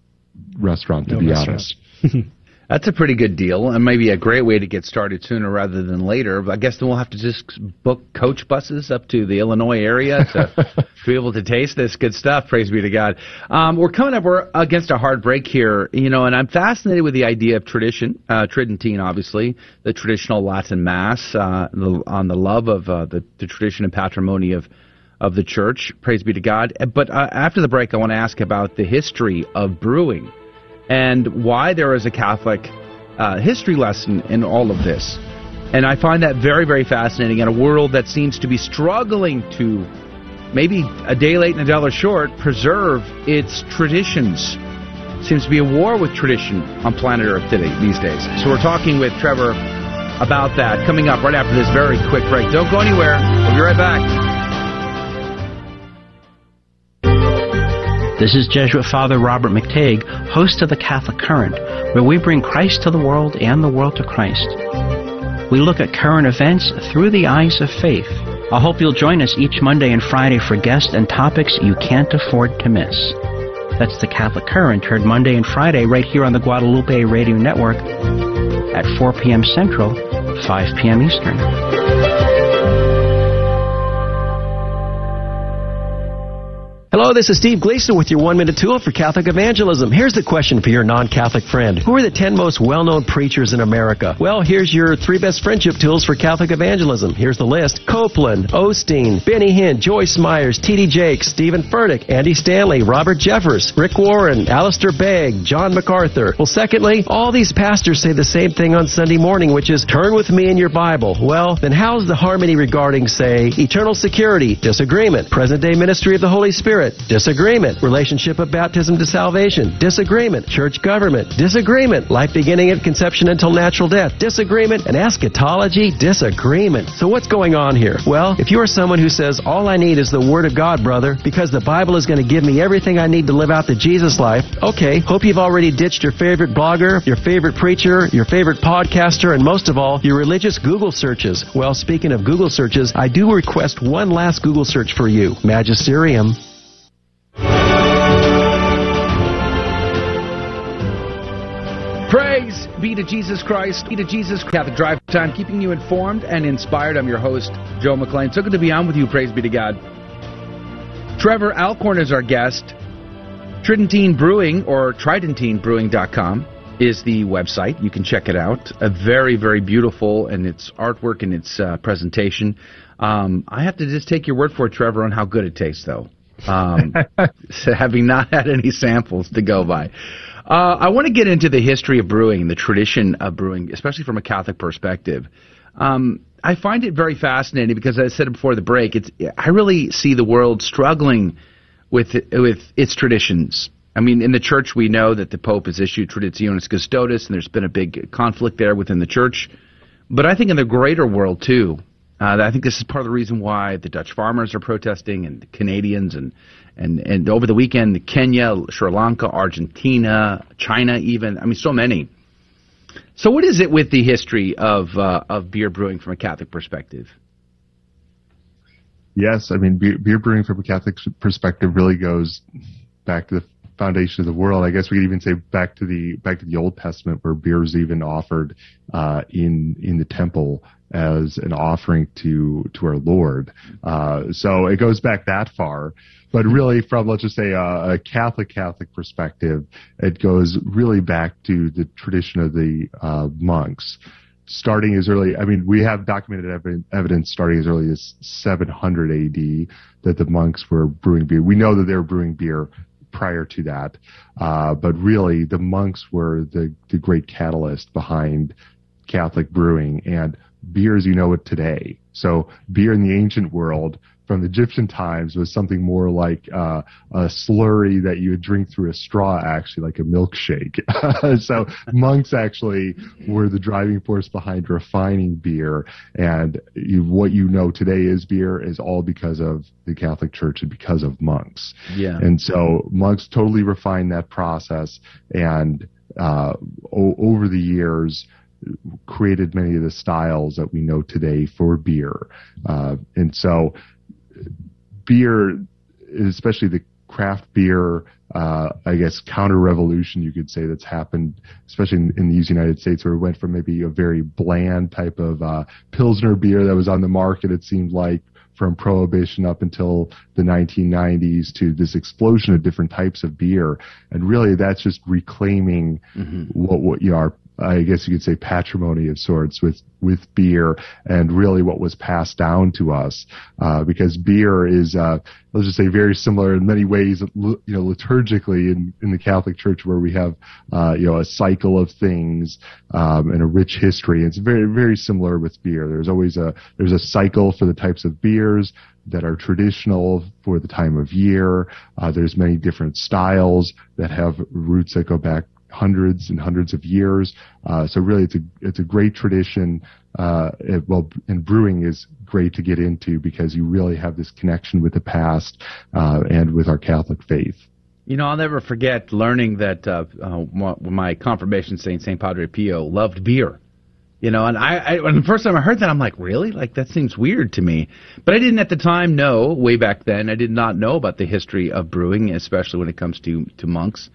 restaurant, to No be restaurant. honest. <laughs> That's a pretty good deal, and maybe a great way to get started sooner rather than later. But I guess then we'll have to just book coach buses up to the Illinois area to, <laughs> be able to taste this good stuff. Praise be to God. Um, we're coming up. We're against a hard break here, you know, and I'm fascinated with the idea of tradition, uh, Tridentine, obviously, the traditional Latin Mass, uh, the, on the love of uh, the, the tradition and patrimony of of the church. Praise be to God. But uh, after the break, I want to ask about the history of brewing and why there is a Catholic uh, history lesson in all of this. And I find that very, very fascinating in a world that seems to be struggling to, maybe a day late and a dollar short, preserve its traditions. Seems to be a war with tradition on planet Earth today, these days. So we're talking with Trevor about that coming up right after this very quick break. Don't go anywhere. We'll be right back. This is Jesuit Father Robert McTeigue, host of the Catholic Current, where we bring Christ to the world and the world to Christ. We look at current events through the eyes of faith. I hope you'll join us each Monday and Friday for guests and topics you can't afford to miss. That's the Catholic Current, heard Monday and Friday right here on the Guadalupe Radio Network at 4 p.m. Central, 5 p.m. Eastern. Hello, this is Steve Gleason with your one minute tool for Catholic evangelism. Here's the question for your non Catholic friend Who are the 10 most well known preachers in America? Well, here's your three best friendship tools for Catholic evangelism. Here's the list Copeland, Osteen, Benny Hinn, Joyce Myers, T.D. Jakes, Stephen Furtick, Andy Stanley, Robert Jeffress, Rick Warren, Alistair Begg, John MacArthur. Well, secondly, all these pastors say the same thing on Sunday morning, which is turn with me in your Bible. Well, then how's the harmony regarding, say, eternal security, disagreement, present day ministry of the Holy Spirit, disagreement, relationship of baptism to salvation, disagreement, church government, disagreement, life beginning at conception until natural death, disagreement, and eschatology, disagreement. So what's going on here? Well, if you are someone who says, all I need is the Word of God, brother, because the Bible is going to give me everything I need to live out the Jesus life, okay, hope you've already ditched your favorite blogger, your favorite preacher, your favorite podcaster, and most of all, your religious Google searches. Well, speaking of Google searches, I do request one last Google search for you, Magisterium. Praise be to Jesus Christ, be to Jesus Catholic Drive Time, keeping you informed and inspired. I'm your host, Joe McClain. So good to be on with you. Praise be to God. Trevor Alcorn is our guest. Tridentine Brewing or TridentineBrewing.com is the website. You can check it out. A very, very beautiful in its artwork and its uh, presentation. Um, I have to just take your word for it, Trevor, on how good it tastes, though. Um, <laughs> having not had any samples to go by. Uh, I want to get into the history of brewing, the tradition of brewing, especially from a Catholic perspective. Um, I find it very fascinating because, as I said before the break, it's I really see the world struggling with with its traditions. I mean, in the church, we know that the Pope has issued Traditionis Custodes, and there's been a big conflict there within the church. But I think in the greater world too, uh, I think this is part of the reason why the Dutch farmers are protesting, and the Canadians, and and and over the weekend, Kenya, Sri Lanka, Argentina, China, even. I mean, so many. So, what is it with the history of uh, of beer brewing from a Catholic perspective? Yes, I mean beer, beer brewing from a Catholic perspective really goes back to the foundation of the world. I guess we could even say back to the back to the Old Testament, where beer was even offered uh, in in the temple as an offering to to our Lord. Uh, so it goes back that far. But really, from let's just say a, a, Catholic Catholic perspective, it goes really back to the tradition of the uh, monks, starting as early. I mean, we have documented ev- evidence starting as early as 700 AD that the monks were brewing beer. We know that they were brewing beer prior to that, uh, but really, the monks were the the great catalyst behind Catholic brewing and beer as you know it today. So beer in the ancient world from Egyptian times was something more like uh, a slurry that you would drink through a straw, actually, like a milkshake. <laughs> so monks actually were the driving force behind refining beer, and you, what you know today is beer is all because of the Catholic Church and because of monks. Yeah. And so monks totally refined that process, and uh, o- over the years created many of the styles that we know today for beer. Uh, and so beer, especially the craft beer, uh, I guess counter revolution you could say that's happened, especially in, in, these United States, where it went from maybe a very bland type of uh, pilsner beer that was on the market. It seemed like from prohibition up until the 1990s to this explosion of different types of beer, and really that's just reclaiming mm-hmm. what what you know, our I guess you could say patrimony of sorts with with beer and really what was passed down to us. Uh, because beer is uh, let's just say very similar in many ways you know liturgically in, in the Catholic Church where we have uh, you know a cycle of things um, and a rich history. It's very very similar with beer. There's always a there's a cycle for the types of beers that are traditional for the time of year. Uh, there's many different styles that have roots that go back hundreds and hundreds of years. Uh, so really, it's a it's a great tradition. Uh, it, well, and brewing is great to get into because you really have this connection with the past uh, and with our Catholic faith. You know, I'll never forget learning that uh, uh, my confirmation saint, Saint Padre Pio, loved beer. You know, and I, I when the first time I heard that, I'm like, really? Like that seems weird to me. But I didn't at the time know. Way back then, I did not know about the history of brewing, especially when it comes to to monks.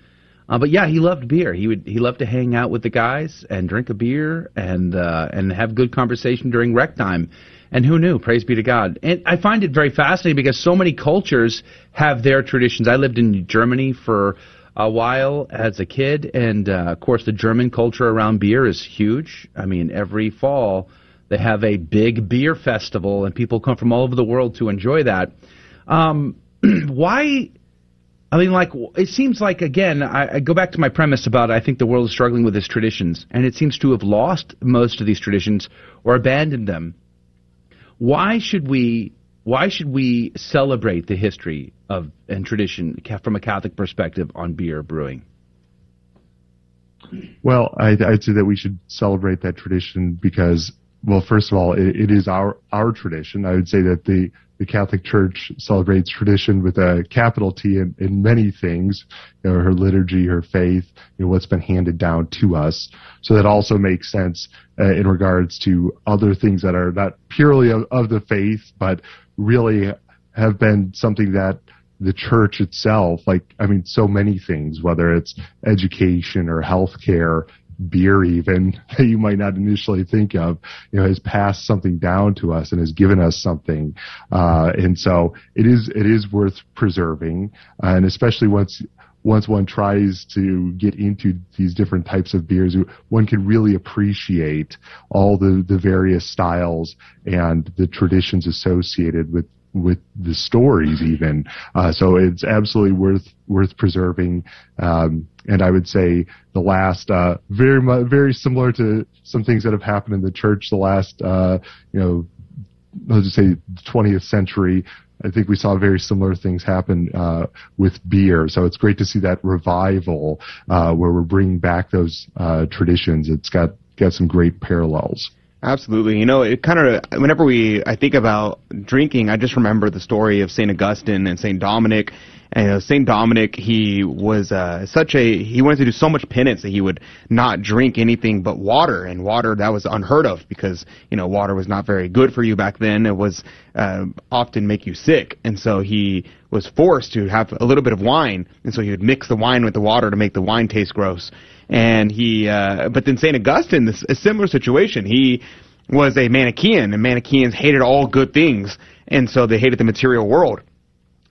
Uh, but yeah, he loved beer. He would he loved to hang out with the guys and drink a beer and uh, and have good conversation during rec time. And who knew? Praise be to God. And I find it very fascinating because so many cultures have their traditions. I lived in Germany for a while as a kid, and uh, of course the German culture around beer is huge. I mean, every fall they have a big beer festival, and people come from all over the world to enjoy that. Um, <clears throat> why I mean, like, it seems like, again, I, I, go back to my premise about I think the world is struggling with its traditions, and it seems to have lost most of these traditions or abandoned them. Why should we, why should we celebrate the history of and tradition from a Catholic perspective on beer brewing? Well, I'd, I'd say that we should celebrate that tradition because well, first of all, it, it is our our tradition. I would say that the the Catholic Church celebrates tradition with a capital T in, in many things, you know, her liturgy, her faith, you know, what's been handed down to us. So that also makes sense uh, in regards to other things that are not purely of, of the faith, but really have been something that the church itself, like, I mean, so many things, whether it's education or healthcare, beer even <laughs> that you might not initially think of, you know, has passed something down to us and has given us something. Uh, and so it is, it is worth preserving. Uh, and especially once, once one tries to get into these different types of beers, one can really appreciate all the, the various styles and the traditions associated with with the stories even. Uh, so it's absolutely worth worth preserving. Um, and I would say the last uh, very very similar to some things that have happened in the church the last uh, you know let's just say 20th century. I think we saw very similar things happen uh, with beer. So it's great to see that revival uh, where we're bringing back those uh, traditions. It's got got some great parallels. Absolutely. You know, it kind of, whenever we, I think about drinking, I just remember the story of St. Augustine and St. Dominic. And St. Dominic, he was uh, such a, he wanted to do so much penance that he would not drink anything but water. And water, that was unheard of because, you know, water was not very good for you back then. It was uh, often make you sick. And so he was forced to have a little bit of wine. And so he would mix the wine with the water to make the wine taste gross and he uh, but then Saint Augustine, this, a similar situation. He was a Manichaean, and Manichaeans hated all good things, and so they hated the material world.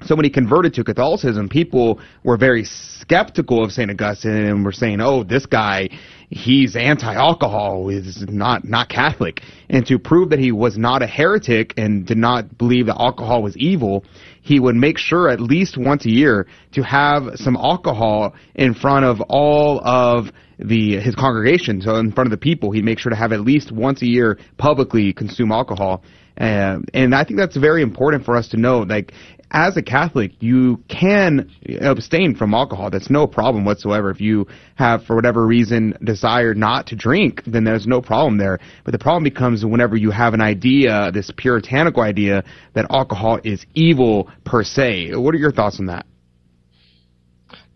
So when he converted to Catholicism, people were very skeptical of St. Augustine and were saying, "Oh, this guy, he's anti-alcohol, is not not Catholic." And to prove that he was not a heretic and did not believe that alcohol was evil, he would make sure at least once a year to have some alcohol in front of all of the his congregation, so in front of the people, he'd make sure to have at least once a year publicly consume alcohol. Uh, and I think that's very important for us to know. Like as a Catholic, you can abstain from alcohol. That's no problem whatsoever. If you have, for whatever reason, desire not to drink, then there's no problem there. But the problem becomes whenever you have an idea, this puritanical idea, that alcohol is evil per se. What are your thoughts on that?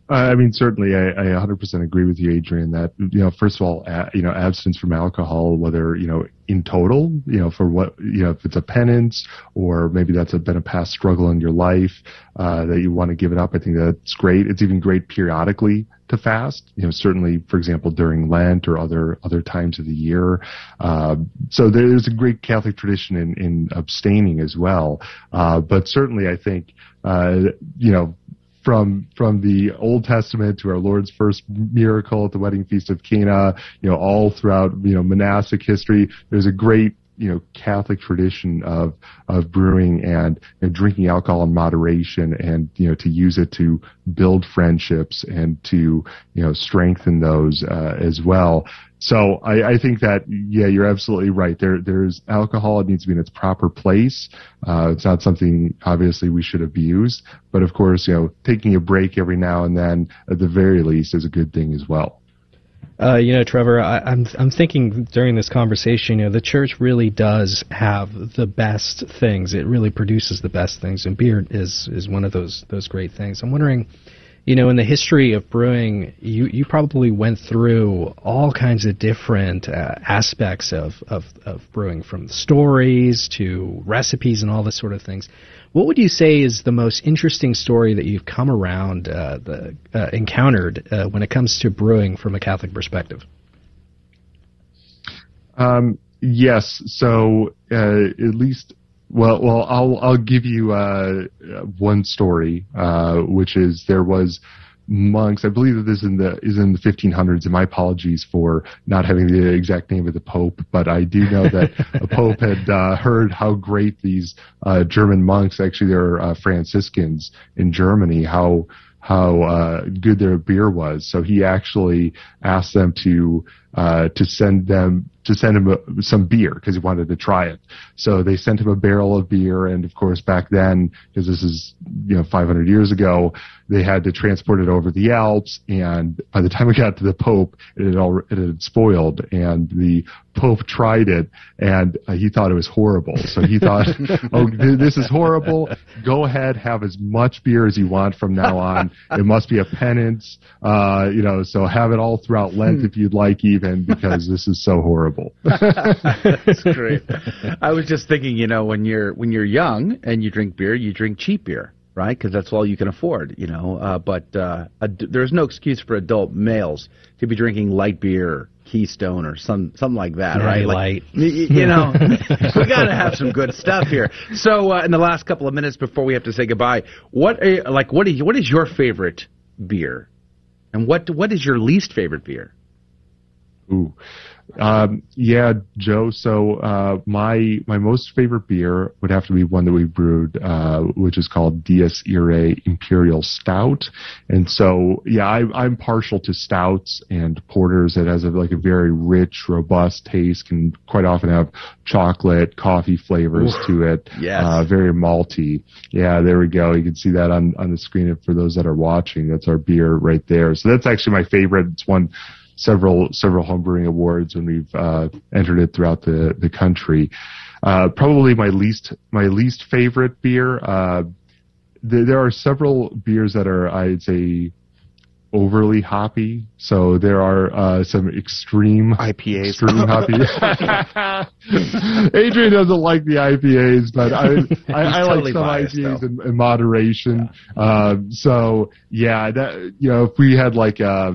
I mean, certainly, I, I 100% agree with you, Adrian. That you know, first of all, a, you know, abstinence from alcohol, whether you know in total, you know, for what you know, if it's a penance or maybe that's a, been a past struggle in your life uh, that you want to give it up, I think that's great. It's even great periodically to fast. You know, certainly, for example, during Lent or other other times of the year. Uh, so there's a great Catholic tradition in, in abstaining as well. Uh, but certainly, I think uh, you know from from the Old Testament to our Lord's first miracle at the wedding feast of Cana, you know, all throughout you know monastic history, there's a great you know Catholic tradition of of brewing and, and drinking alcohol in moderation, and you know to use it to build friendships and to you know strengthen those uh, as well. So I, I, think that yeah, you're absolutely right. There there's alcohol. It needs to be in its proper place. Uh, it's not something obviously we should abuse, but of course, you know, taking a break every now and then, at the very least, is a good thing as well. Uh, you know, Trevor, I, I'm I'm thinking during this conversation, you know, the church really does have the best things. It really produces the best things, and beer is is one of those those great things. I'm wondering you know, in the history of brewing, you, you probably went through all kinds of different uh, aspects of, of, of brewing, from stories to recipes and all this sort of things. What would you say is the most interesting story that you've come around, uh, the, uh, encountered uh, when it comes to brewing from a Catholic perspective? Um, yes. So, uh, at least well, well, I'll I'll give you uh, one story, uh, which is there was monks. I believe that this is in the is in the 1500s. And my apologies for not having the exact name of the pope, but I do know that <laughs> a pope had uh, heard how great these uh, German monks, actually they're uh, Franciscans in Germany, how how uh, good their beer was. So he actually asked them to uh, to send them to send him a, some beer because he wanted to try it. So they sent him a barrel of beer, and of course back then, because this is you know 500 years ago, they had to transport it over the Alps, and by the time it got to the Pope, it had all it had spoiled, and the Pope tried it, and uh, he thought it was horrible. So he thought, <laughs> "Oh, this is horrible. Go ahead, have as much beer as you want from now on. It must be a penance, uh, you know. So have it all throughout Lent if you'd like, even because this is so horrible." <laughs> That's great. I was just thinking, you know, when you're when you're young and you drink beer, you drink cheap beer right? Because that's all you can afford, you know. Uh, but uh, ad- there's no excuse for adult males to be drinking light beer Keystone or some something like that, Natty right? Light. y- y- you know, <laughs> we got to have some good stuff here. So, uh, in the last couple of minutes before we have to say goodbye, what are, like what is what is your favorite beer, and what what is your least favorite beer? Ooh. Um, yeah, Joe. So uh, my my most favorite beer would have to be one that we brewed, uh, which is called Dies Irae Imperial Stout. And so, yeah, I, I'm partial to stouts and porters. It has a, like a very rich, robust taste. Can quite often have chocolate, coffee flavors Oof. to it. Yes. Uh, very malty. Yeah, there we go. You can see that on on the screen for those that are watching. That's our beer right there. So that's actually my favorite. It's one several several homebrewing awards when we've uh, entered it throughout the the country. Uh, probably my least my least favorite beer. Uh, th- there are several beers that are I'd say overly hoppy. So there are uh, some extreme IPAs. Extreme hoppy. <laughs> <laughs> Adrian doesn't like the IPAs, but I I, I totally like some biased, IPAs in, in moderation. Um, so yeah, that you know if we had like uh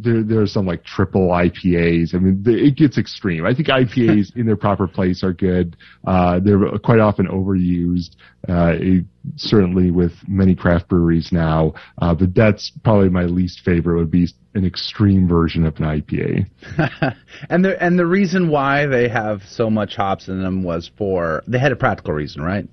there there are some like triple IPAs. I mean, the, it gets extreme. I think IPAs <laughs> in their proper place are good. Uh, they're quite often overused. Uh, it, certainly with many craft breweries now. Uh, but that's probably my least favorite. Would be an extreme version of an IPA. <laughs> and the and the reason why they have so much hops in them was for they had a practical reason, right?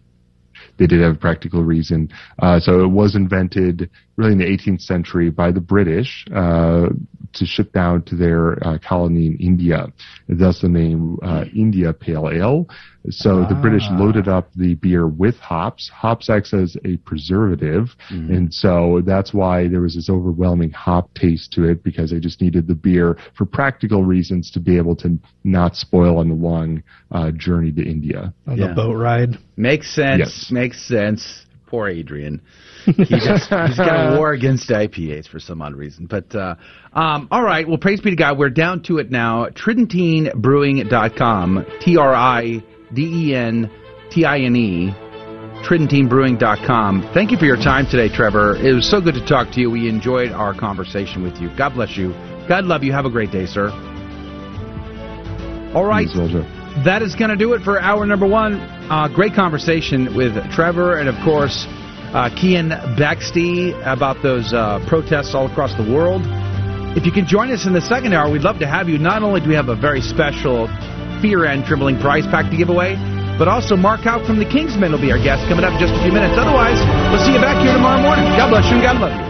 They did have a practical reason. Uh, so it was invented really in the 18th century by the British uh, to ship down to their uh, colony in India. Thus the name uh, India Pale Ale. So the British loaded up the beer with hops. Hops acts as a preservative, and so that's why there was this overwhelming hop taste to it because they just needed the beer for practical reasons to be able to not spoil on the long uh, journey to India. On the boat ride. Makes sense. Yes. Makes sense. Poor Adrian. He just, he's got a <laughs> war against IPAs for some odd reason. But uh, um, all right, well, praise be to God. We're down to it now. TridenTineBrewing.com. T R I D E N T I N E. TridenTineBrewing.com. Thank you for your time today, Trevor. It was so good to talk to you. We enjoyed our conversation with you. God bless you. God love you. Have a great day, sir. All right. That is going to do it for hour number one. Uh, great conversation with Trevor and, of course, uh, Keean Bexte about those uh, protests all across the world. If you can join us in the second hour, we'd love to have you. Not only do we have a very special Fear and Trembling prize pack to give away, but also Mark Houck from the King's Men will be our guest coming up in just a few minutes. Otherwise, we'll see you back here tomorrow morning. God bless you and God love you.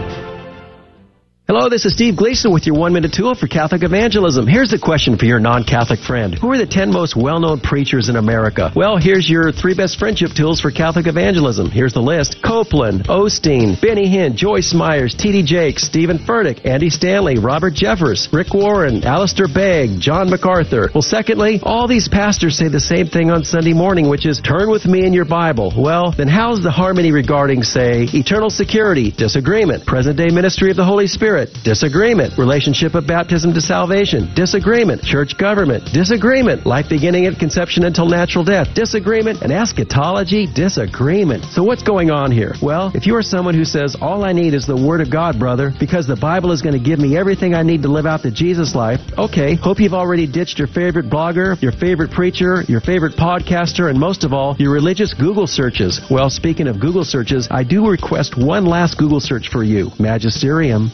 Hello, this is Steve Gleason with your one minute tool for Catholic evangelism. Here's the question for your non Catholic friend Who are the 10 most well known preachers in America? Well, here's your three best friendship tools for Catholic evangelism. Here's the list Copeland, Osteen, Benny Hinn, Joyce Myers, T.D. Jakes, Stephen Furtick, Andy Stanley, Robert Jeffress, Rick Warren, Alistair Begg, John MacArthur. Well, secondly, all these pastors say the same thing on Sunday morning, which is turn with me in your Bible. Well, then how's the harmony regarding, say, eternal security, disagreement, present day ministry of the Holy Spirit, disagreement, relationship of baptism to salvation, disagreement, church government, disagreement, life beginning at conception until natural death, disagreement, and eschatology, disagreement. So what's going on here? Well, if you are someone who says, all I need is the Word of God, brother, because the Bible is going to give me everything I need to live out the Jesus life, okay, hope you've already ditched your favorite blogger, your favorite preacher, your favorite podcaster, and most of all, your religious Google searches. Well, speaking of Google searches, I do request one last Google search for you, Magisterium.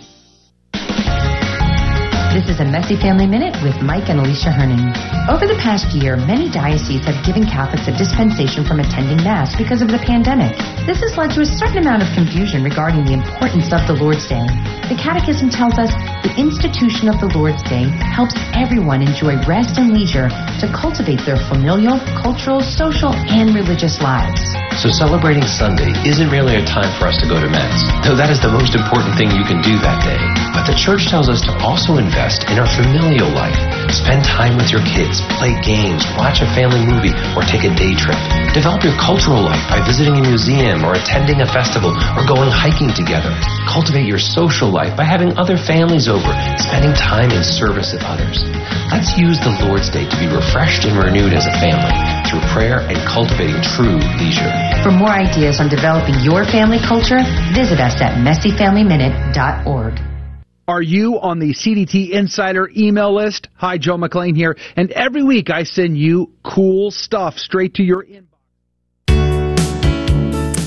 This is a Messy Family Minute with Mike and Alicia Hernon. Over the past year, many dioceses have given Catholics a dispensation from attending Mass because of the pandemic. This has led to a certain amount of confusion regarding the importance of the Lord's Day. The Catechism tells us the institution of the Lord's Day helps everyone enjoy rest and leisure to cultivate their familial, cultural, social, and religious lives. So celebrating Sunday isn't really a time for us to go to Mass, though that is the most important thing you can do that day. But the Church tells us to also invest in our familial life. Spend time with your kids, play games, watch a family movie, or take a day trip. Develop your cultural life by visiting a museum or attending a festival or going hiking together. Cultivate your social life by having other families over, spending time in service of others. Let's use the Lord's Day to be refreshed and renewed as a family through prayer and cultivating true leisure. For more ideas on developing your family culture, visit us at messyfamilyminute.org. Are you on the CDT Insider email list? Hi, Joe McClain here. And every week I send you cool stuff straight to your inbox.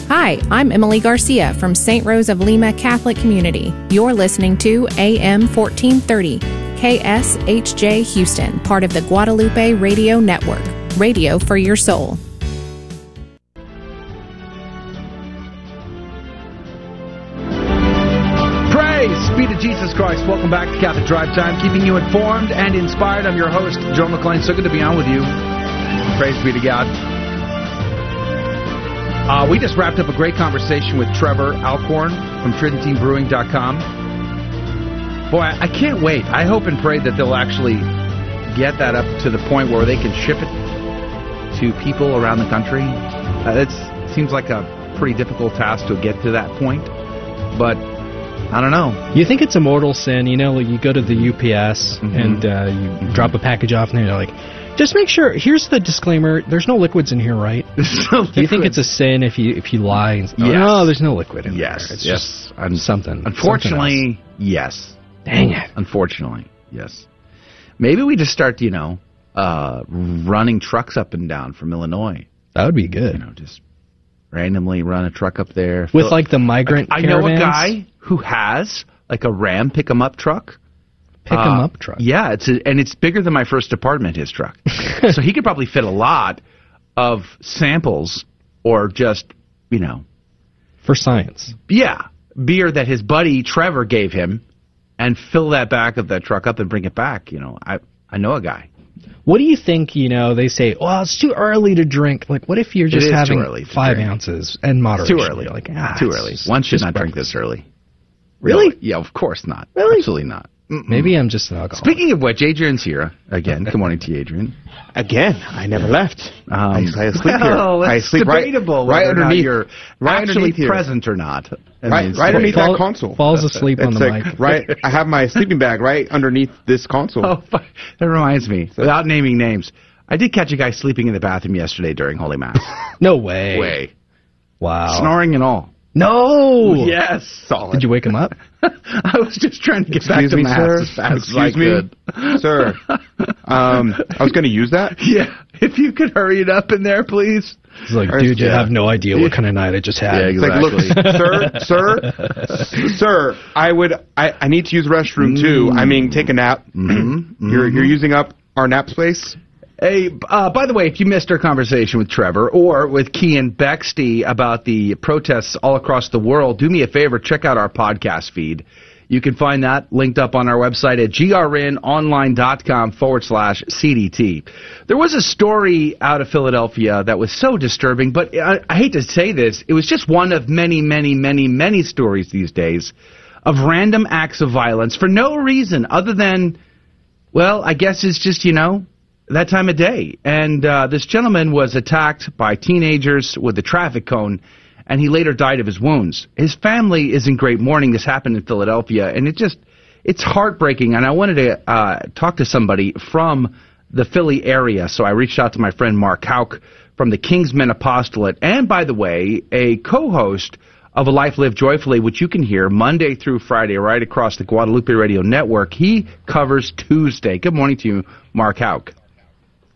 Hi, I'm Emily Garcia from St. Rose of Lima Catholic Community. You're listening to AM 1430, KSHJ Houston, part of the Guadalupe Radio Network. Radio for your soul. Be to Jesus Christ. Welcome back to Catholic Drive Time, keeping you informed and inspired. I'm your host, Joe McClain. So good to be on with you. Praise be to God. Uh, we just wrapped up a great conversation with Trevor Alcorn from TridentineBrewing.com. Boy, I can't wait. I hope and pray that they'll actually get that up to the point where they can ship it to people around the country. Uh, that seems like a pretty difficult task to get to that point, but I don't know. You think it's a mortal sin, you know? You go to the UPS mm-hmm. and uh, you mm-hmm. drop a package off, and they're like, just make sure. Here's the disclaimer: there's no liquids in here, right? <laughs> no Do you think it's a sin if you if you lie? And, oh, yes. No, there's no liquid in yes. there. It's yes. just something. Unfortunately, something yes. Dang it. Unfortunately, yes. Maybe we just start, you know, uh, running trucks up and down from Illinois. That would be good. You know, just randomly run a truck up there with like the migrant. I, I know a guy who has like a Ram pick 'em up truck. Pick 'em uh, up truck. Yeah, it's a, and it's bigger than my first apartment. His truck, <laughs> so he could probably fit a lot of samples or just you know for science. Yeah, beer that his buddy Trevor gave him, and fill that back of that truck up and bring it back. You know, I I know a guy. What do you think? You know, they say, "Well, it's too early to drink." Like, what if you're just having five drink. ounces and moderation? It's too early. You're like, ah, too early. One should not breakfast. drink this early. Really? No, yeah, of course not. Really? Absolutely not. Mm-mm. Maybe I'm just an alcoholic. Speaking of which, Adrian's here again. Good morning to you, Adrian. <laughs> Again, I never left. Um, I, I sleep well, here. I sleep debatable right, right underneath. You're right actually underneath here. present or not. Right, right underneath Fall, that console. Falls asleep on the like, mic. <laughs> Right, I have my sleeping bag right underneath this console. Oh, that reminds me. Without naming names, I did catch a guy sleeping in the bathroom yesterday during Holy Mass. <laughs> no way. Way. Wow. Snoring and all. No. <laughs> Yes. Solid. Did you wake him up? <laughs> I was just trying to get Excuse back to me, mass sir? as fast Excuse as I me? could. Sir, <laughs> um, I was going to use that. Yeah, if you could hurry it up in there, please. He's like, dude, you yeah. have no idea what kind of night I just had. Yeah, It's like, look, sir, sir, sir, I would, I, I need to use the restroom too. I mean, take a nap. Mm-hmm. You're, you're using up our nap space. Hey, uh, by the way, if you missed our conversation with Trevor or with Keean Bexte about the protests all across the world, do me a favor, check out our podcast feed. You can find that linked up on our website at grnonline.com forward slash CDT. There was a story out of Philadelphia that was so disturbing, but I, I hate to say this, it was just one of many, many, many, many stories these days of random acts of violence for no reason other than, well, I guess it's just, you know, that time of day. And uh, this gentleman was attacked by teenagers with a traffic cone, and he later died of his wounds. His family is in great mourning. This happened in Philadelphia, and it just it's heartbreaking. And I wanted to uh, talk to somebody from the Philly area, so I reached out to my friend Mark Houck from the King's Men Apostolate, and by the way, a co-host of A Life Lived Joyfully, which you can hear Monday through Friday right across the Guadalupe Radio Network. He covers Tuesday. Good morning to you, Mark Houck.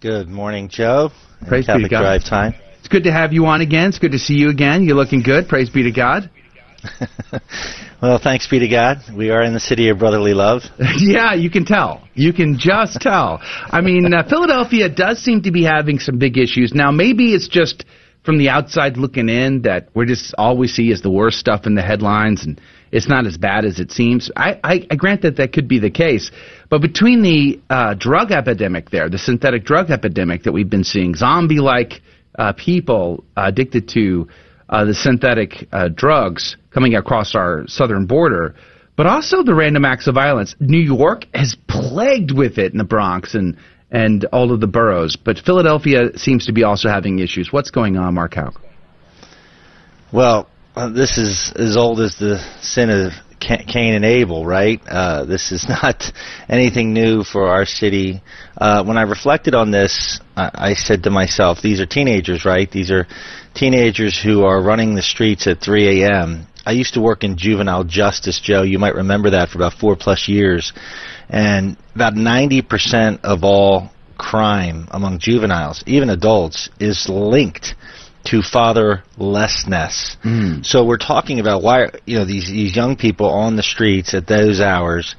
Good morning, Joe. Praise be to God. Drive Time. It's good to have you on again. It's good to see you again. You're looking good. Praise be to God. <laughs> Well, thanks be to God. We are in the city of brotherly love. <laughs> yeah, you can tell. You can just tell. I mean, uh, Philadelphia does seem to be having some big issues. Now, maybe it's just from the outside looking in that we're just all we see is the worst stuff in the headlines and it's not as bad as it seems. I, I, I grant that that could be the case. But between the uh, drug epidemic there, the synthetic drug epidemic that we've been seeing, zombie like uh, people addicted to uh, the synthetic uh, drugs coming across our southern border, but also the random acts of violence. New York is plagued with it in the Bronx and and all of the boroughs, but Philadelphia seems to be also having issues. What's going on, Mark Houck? Well, uh, this is as old as the sin of Cain and Abel, right? Uh, this is <laughs> not anything new for our city. Uh, when I reflected on this, I, I said to myself, these are teenagers, right? These are teenagers who are running the streets at 3 a.m. I used to work in juvenile justice, Joe. You might remember that for about four plus years, and about ninety percent of all crime among juveniles, even adults, is linked to fatherlessness. Mm. So we're talking about why you know these these young people on the streets at those hours.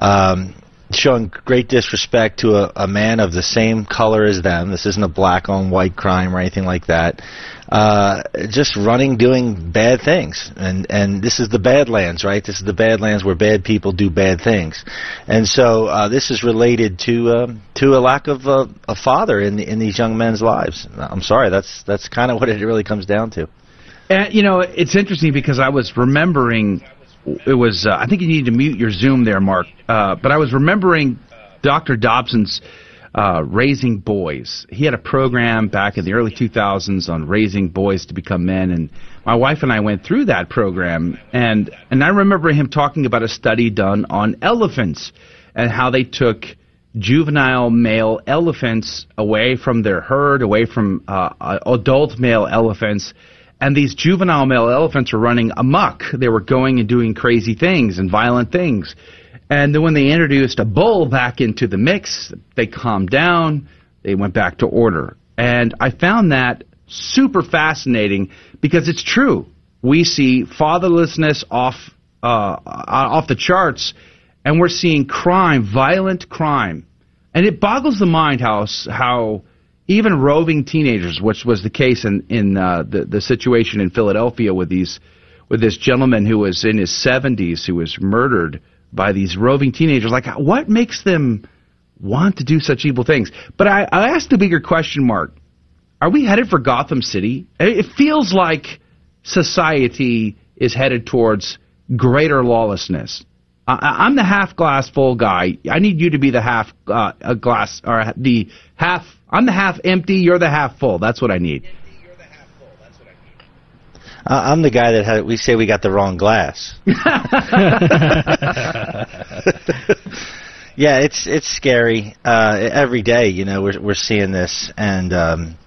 Um, showing great disrespect to a, a man of the same color as them. This isn't a black on white crime or anything like that. Uh, just running, doing bad things, and and this is the Badlands, right? This is the Badlands where bad people do bad things, and so uh, this is related to um, to a lack of uh, a father in the, in these young men's lives. I'm sorry, that's that's kind of <laughs> what it really comes down to. And you know, it's interesting because I was remembering it was uh, I think you need to mute your Zoom there, Mark. Uh, but I was remembering Dr. Dobson's uh, raising boys. He had a program back in the early 2000s on raising boys to become men, and my wife and I went through that program, and and I remember him talking about a study done on elephants and how they took juvenile male elephants away from their herd, away from uh, adult male elephants. And these juvenile male elephants were running amok. They were going and doing crazy things and violent things. And then when they introduced a bull back into the mix, they calmed down. They went back to order. And I found that super fascinating because it's true. We see fatherlessness off uh, off the charts, and we're seeing crime, violent crime, and it boggles the mind how how even roving teenagers, which was the case in in uh, the the situation in Philadelphia with these with this gentleman who was in his 70s who was murdered by these roving teenagers. Like, what makes them want to do such evil things? But I, I asked the bigger question mark: Are we headed for Gotham City? It feels like society is headed towards greater lawlessness. I, I'm the half glass full guy. I need you to be the half uh, glass or the half. I'm the half empty. You're the half full. That's what I need. Uh, I'm the guy that had, we say we got the wrong glass. <laughs> yeah, it's it's scary. Uh, every day, you know, we're we're seeing this, and um,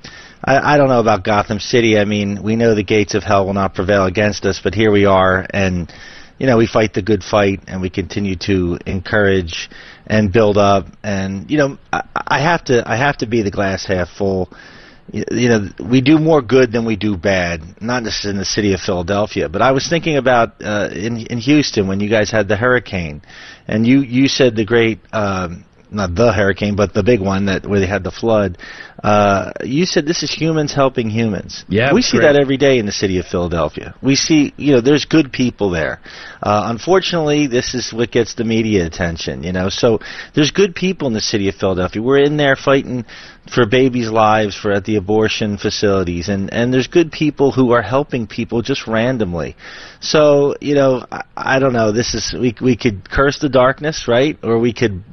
I, I don't know about Gotham City. I mean, we know the gates of hell will not prevail against us, but here we are, and you know, we fight the good fight, and we continue to encourage and build up. And you know, I, I have to I have to be the glass half full you know, we do more good than we do bad. Not just in the city of Philadelphia, but I was thinking about uh, in in Houston when you guys had the hurricane, and you you said the great. Um, not the hurricane, but the big one that where they had the flood. Uh, you said this is humans helping humans. Yeah, we see great. that every day in the city of Philadelphia. We see, you know, there's good people there. Uh, unfortunately, this is what gets the media attention. You know, so there's good people in the city of Philadelphia. We're in there fighting for babies' lives, for at the abortion facilities, and and there's good people who are helping people just randomly. So you know, I, I don't know. This is we we could curse the darkness, right? Or we could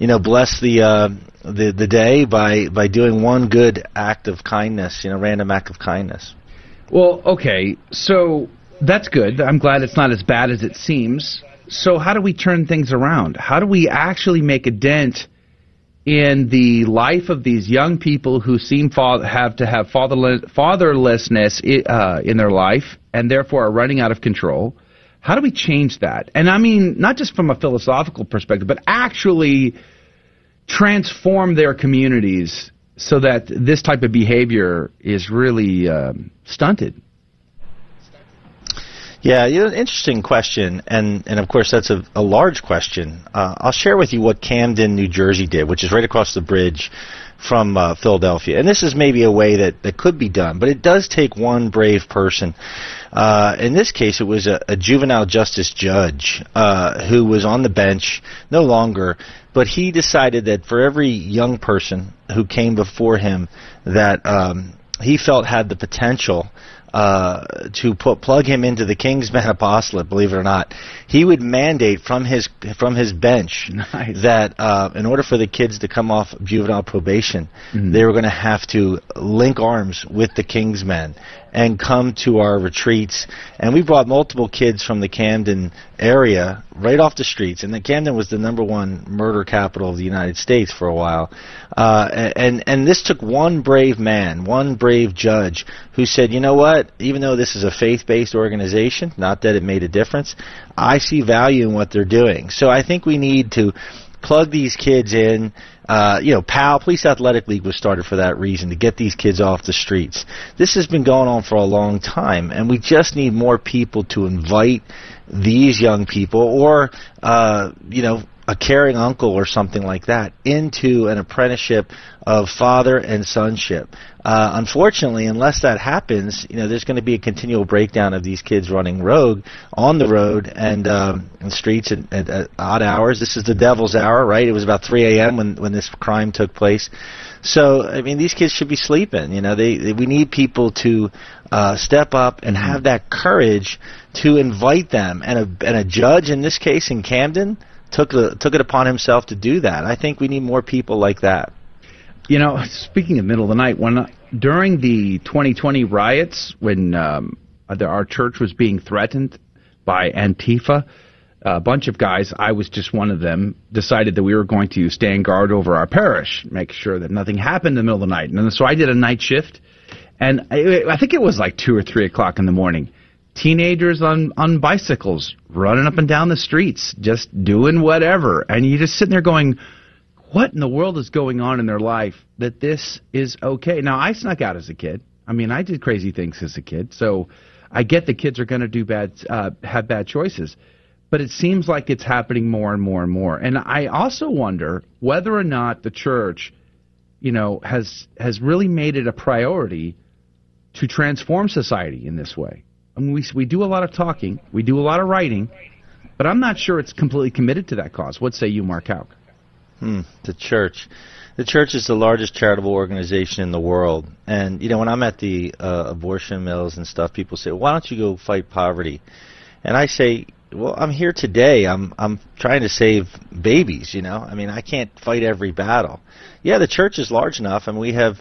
you know, bless the uh, the the day by by doing one good act of kindness, you know, random act of kindness. Well, okay, so that's good. I'm glad it's not as bad as it seems. So how do we turn things around? How do we actually make a dent in the life of these young people who seem fa- have to have fatherless, fatherlessness uh, in their life and therefore are running out of control? How do we change that? And I mean, not just from a philosophical perspective, but actually transform their communities so that this type of behavior is really um, stunted. Yeah, you know, interesting question, and and of course that's a, a large question. Uh, I'll share with you what Camden, New Jersey did, which is right across the bridge from uh, Philadelphia. And this is maybe a way that, that could be done, but it does take one brave person. Uh, in this case, it was a, a juvenile justice judge uh, who was on the bench, no longer, but he decided that for every young person who came before him that um, he felt had the potential uh, to put plug him into the King's <laughs> King's Men apostolate, believe it or not, he would mandate from his from his bench <laughs> nice. that uh, in order for the kids to come off juvenile probation, Mhm. they were going to have to link arms with the King's Men and come to our retreats. And we brought multiple kids from the Camden area right off the streets. And the Camden was the number one murder capital of the United States for a while. Uh, and and this took one brave man, one brave judge, who said, you know what? Even though this is a faith-based organization, not that it made a difference, I see value in what they're doing. So I think we need to plug these kids in. Uh, you know, PAL, Police Athletic League was started for that reason, to get these kids off the streets. This has been going on for a long time, and we just need more people to invite these young people or, uh, you know, a caring uncle or something like that into an apprenticeship of father and sonship. Uh, unfortunately, unless that happens, you know, there's going to be a continual breakdown of these kids running rogue on the road and um, streets at, at, at odd hours. This is the devil's hour, right? It was about 3 a.m. when when this crime took place. So, I mean, these kids should be sleeping. You know, they, they we need people to uh, step up and have that courage to invite them. And a and a judge in this case in Camden took the, took it upon himself to do that. I think we need more people like that. You know, speaking of middle of the night, when during the 2020 riots, when um, our church was being threatened by Antifa, a bunch of guys, I was just one of them, decided that we were going to stand guard over our parish, make sure that nothing happened in the middle of the night. And so I did a night shift, and I, I think it was like two or three o'clock in the morning teenagers on on bicycles running up and down the streets just doing whatever. And you're just sitting there going what in the world is going on in their life that this is okay? Now i snuck out as a kid. I mean i did crazy things as a kid. So i get the kids are going to do bad uh have bad choices. But it seems like it's happening more and more and more. And i also wonder whether or not the church you know has has really made it a priority to transform society in this way Mean, we we do a lot of talking, we do a lot of writing, but I'm not sure it's completely committed to that cause. What say you, Mark Houck? Hmm, the church. The church is the largest charitable organization in the world, and you know when I'm at the uh, abortion mills and stuff, people say, "Why don't you go fight poverty?" And I say, "Well, I'm here today. I'm I'm trying to save babies. You know, I mean, I can't fight every battle. Yeah, the church is large enough, and we have,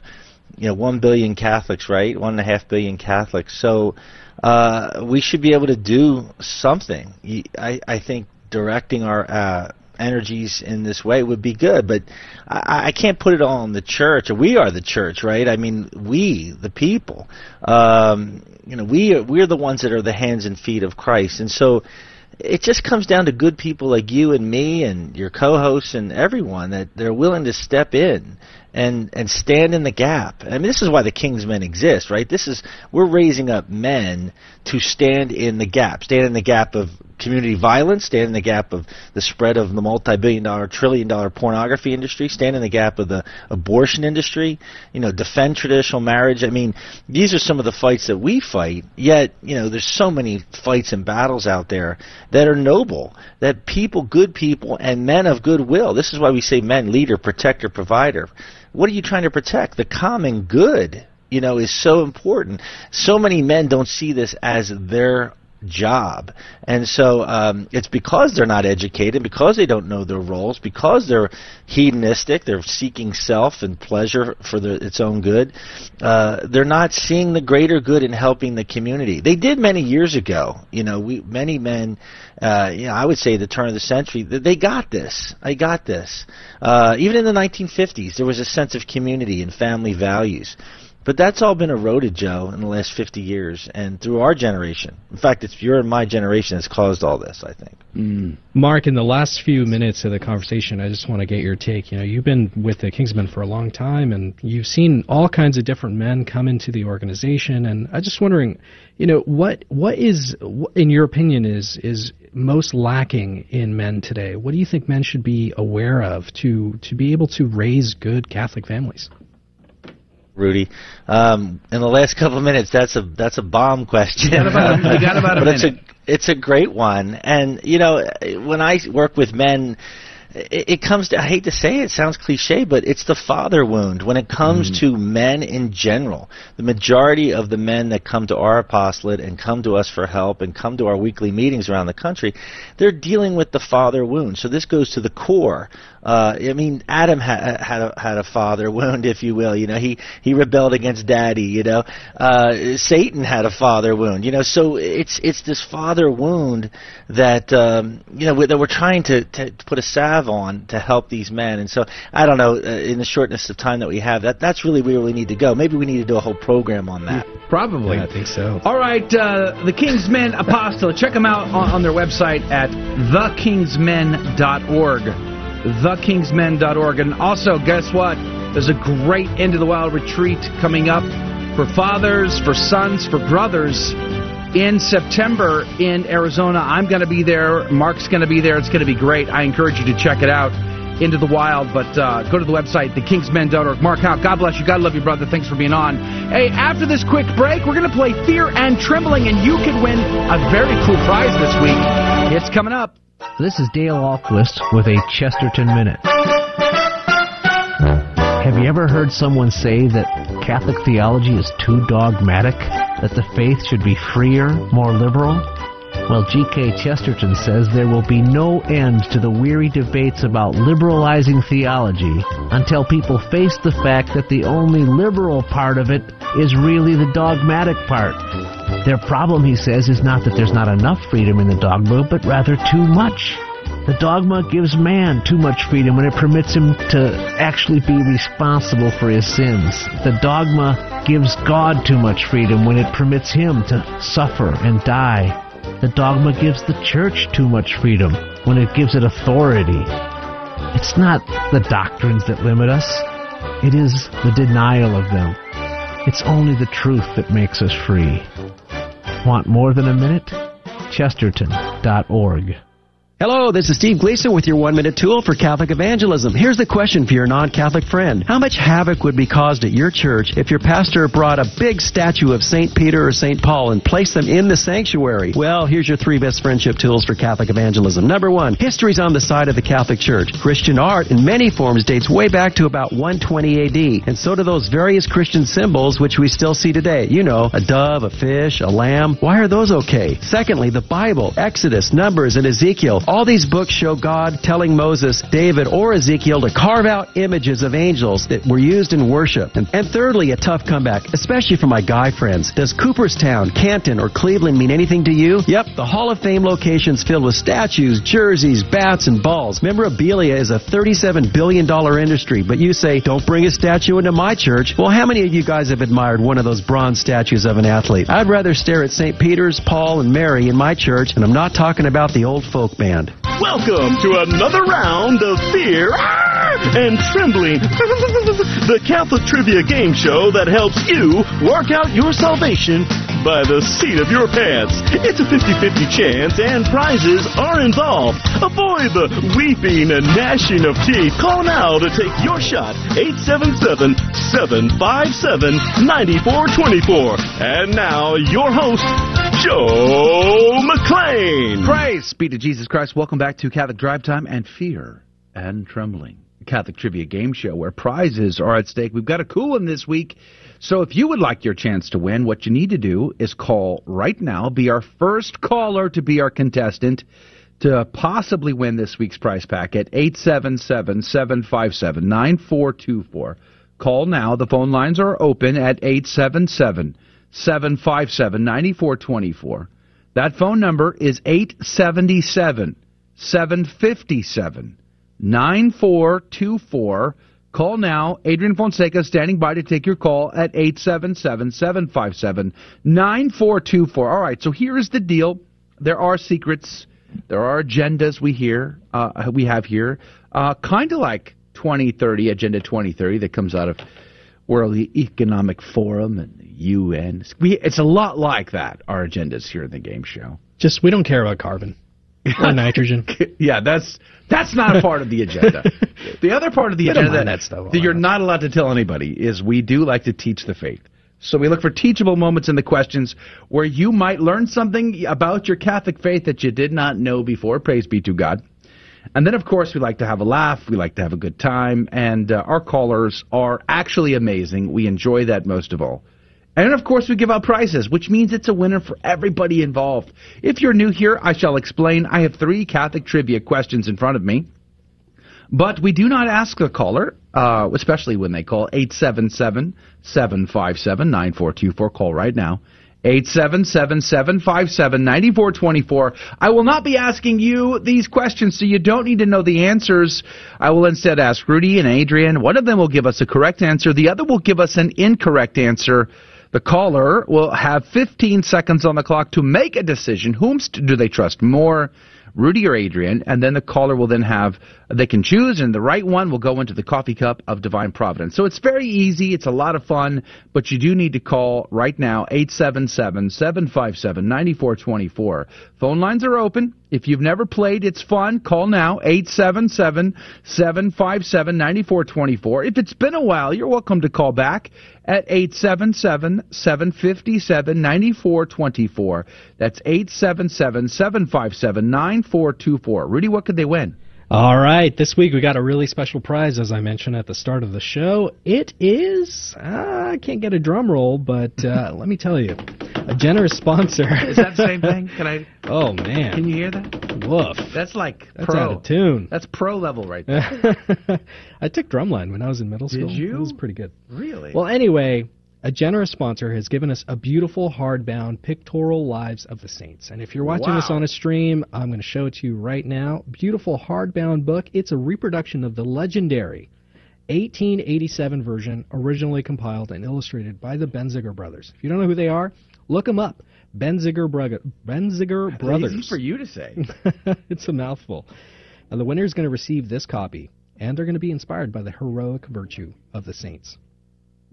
you know, one billion Catholics, right? One and a half billion Catholics. So uh, we should be able to do something. I, I think directing our uh, energies in this way would be good, but I, I can't put it all on the church. We are the church, right? I mean, we, the people, um, you know, we are, we're the ones that are the hands and feet of Christ, and so it just comes down to good people like you and me and your co-hosts and everyone that they're willing to step in and and stand in the gap. I mean, this is why the King's Men exist, right? This is we're raising up men to stand in the gap, stand in the gap of community violence, stand in the gap of the spread of the multi-billion dollar, trillion dollar pornography industry, stand in the gap of the abortion industry, you know, defend traditional marriage. I mean, these are some of the fights that we fight, yet, you know, there's so many fights and battles out there that are noble, that people, good people, and men of goodwill. This is why we say men, leader, protector, provider what are you trying to protect? The common good, you know, is so important. So many men don't see this as their job. And so um, it's because they're not educated, because they don't know their roles, because they're hedonistic, they're seeking self and pleasure for the, its own good. Uh, they're not seeing the greater good in helping the community. They did many years ago. You know, we many men. Uh, you know, I would say the turn of the century, they got this. I got this. Uh, even in the 1950s, there was a sense of community and family values. But that's all been eroded, Joe, in the last 50 years and through our generation. In fact, it's your and my generation that's caused all this, I think. Mm. Mark, in the last few minutes of the conversation, I just want to get your take. You know, you've been with the King's Men for a long time, and you've seen all kinds of different men come into the organization. And I'm just wondering, you know, what what is, in your opinion, is is most lacking in men today? What do you think men should be aware of to to be able to raise good Catholic families? Rudy. Um, in the last couple of minutes, that's a that's a bomb question. You got about, you got about a <laughs> but minute. it's a it's a great one. And you know, when I work with men, it, it comes to, I hate to say it, it sounds cliche, but it's the father wound when it comes Mm. to men in general. The majority of the men that come to our apostolate and come to us for help and come to our weekly meetings around the country, they're dealing with the father wound. So this goes to the core. Uh, I mean, Adam ha- had a, had a father wound, if you will. You know, he he rebelled against daddy. You know, uh, Satan had a father wound. You know, so it's it's this father wound that um, you know that we're trying to, to put a salve on to help these men. And so I don't know, uh, in the shortness of time that we have, that that's really where we need to go. Maybe we need to do a whole program on that. Probably. Yeah, I think so. All right, uh, the King's Men Apostle. Check them out on, on their website at thekingsmen.org. Thekingsmen.org. And also, guess what? There's a great Into the Wild retreat coming up for fathers, for sons, for brothers in September in Arizona. I'm going to be there. Mark's going to be there. It's going to be great. I encourage you to check it out. Into the Wild, but uh, go to the website, thekingsmen.org. Mark Houck, God bless you. God love you, brother. Thanks for being on. Hey, after this quick break, we're going to play Fear and Trembling, and you could win a very cool prize this week. It's coming up. This is Dale Ahlquist with a Chesterton Minute. Have you ever heard someone say that Catholic theology is too dogmatic? That the faith should be freer, more liberal? Well, G.K. Chesterton says there will be no end to the weary debates about liberalizing theology until people face the fact that the only liberal part of it is really the dogmatic part. Their problem, he says, is not that there's not enough freedom in the dogma, but rather too much. The dogma gives man too much freedom when it permits him to actually be responsible for his sins. The dogma gives God too much freedom when it permits him to suffer and die. The dogma gives the church too much freedom when it gives it authority. It's not the doctrines that limit us, it is the denial of them. It's only the truth that makes us free. Want more than a minute? Chesterton.org. Hello, this is Steve Gleason with your one minute tool for Catholic evangelism. Here's the question for your non Catholic friend How much havoc would be caused at your church if your pastor brought a big statue of St. Peter or St. Paul and placed them in the sanctuary? Well, here's your three best friendship tools for Catholic evangelism. Number one, history's on the side of the Catholic Church. Christian art in many forms dates way back to about 120 AD, and so do those various Christian symbols which we still see today. You know, a dove, a fish, a lamb. Why are those okay? Secondly, the Bible, Exodus, Numbers, and Ezekiel. All these books show God telling Moses, David, or Ezekiel to carve out images of angels that were used in worship. And, and thirdly, a tough comeback, especially for my guy friends. Does Cooperstown, Canton, or Cleveland mean anything to you? Yep, the Hall of Fame location's filled with statues, jerseys, bats, and balls. Memorabilia is a $37 billion industry, but you say, don't bring a statue into my church. Well, how many of you guys have admired one of those bronze statues of an athlete? I'd rather stare at St. Peter's, Paul, and Mary in my church, and I'm not talking about the old folk band. Welcome to another round of Fear and Trembling, <laughs> the Catholic trivia game show that helps you work out your salvation by the seat of your pants. It's a 50-50 chance and prizes are involved. Avoid the weeping and gnashing of teeth. Call now to take your shot. 877-757-9424. And now, your host, Joe McClain. Praise be to Jesus Christ. Welcome back to Catholic Drive Time and Fear and Trembling, Catholic trivia game show where prizes are at stake. We've got a cool one this week. So if you would like your chance to win, what you need to do is call right now, be our first caller to be our contestant to possibly win this week's prize pack at 877-757-9424. Call now. The phone lines are open at 877 757 9424. That phone number is 877 757 9424. Call now. Adrian Fonseca standing by to take your call at 877 757 9424. All right, so here's the deal. There are secrets, there are agendas we hear, uh, we have here, uh, kind of like 2030, Agenda 2030 that comes out of World Economic Forum and the UN. We, it's a lot like that, our agendas here in the game show. Just we don't care about carbon or <laughs> nitrogen. yeah, that's that's not a part of the agenda. <laughs> the other part of the We agenda that stuff. that you're not allowed to tell anybody is we do like to teach the faith. So we look for teachable moments in the questions where you might learn something about your Catholic faith that you did not know before. Praise be to God. And then, of course, we like to have a laugh. We like to have a good time. And uh, our callers are actually amazing. We enjoy that most of all. And of course, we give out prizes, which means it's a winner for everybody involved. If you're new here, I shall explain. I have three Catholic trivia questions in front of me. But we do not ask the caller, uh, especially when they call 877 757 9424. Call right now. 877-757-9424. I will not be asking you these questions, so you don't need to know the answers. I will instead ask Rudy and Adrian. One of them will give us a correct answer. The other will give us an incorrect answer. The caller will have 15 seconds on the clock to make a decision. Whom do they trust more? Rudy or Adrian, and then the caller will then have they can choose, and the right one will go into the coffee cup of divine providence. So it's very easy. It's a lot of fun, but you do need to call right now 877-757-9424. Phone lines are open. If you've never played, it's fun. Call now 877-757-9424. If it's been a while, you're welcome to call back at 877-757-9424. That's 877-757-9424. Rudy, what could they win? All right, this week we got a really special prize, as I mentioned at the start of the show. It is, uh, I can't get a drum roll, but uh, <laughs> let me tell you, a generous sponsor. Is that the same thing? Can I? <laughs> Oh man, Can you hear that? woof. That's like That's pro. out of tune. That's pro level right <laughs> there. I took drumline when I was in middle school. Did you? It was pretty good. really? Well, anyway, a generous sponsor has given us a beautiful hardbound pictorial lives of the saints. And if you're watching this on a stream, I'm going to show it to you right now. Beautiful hardbound book. It's a reproduction of the legendary 1887 version, originally compiled and illustrated by the Benziger brothers. If you don't know who they are, look them up. Benziger, Brug- Benziger That's brothers. Easy for you to say. <laughs> it's a mouthful. Now, the winner is going to receive this copy, and they're going to be inspired by the heroic virtue of the saints.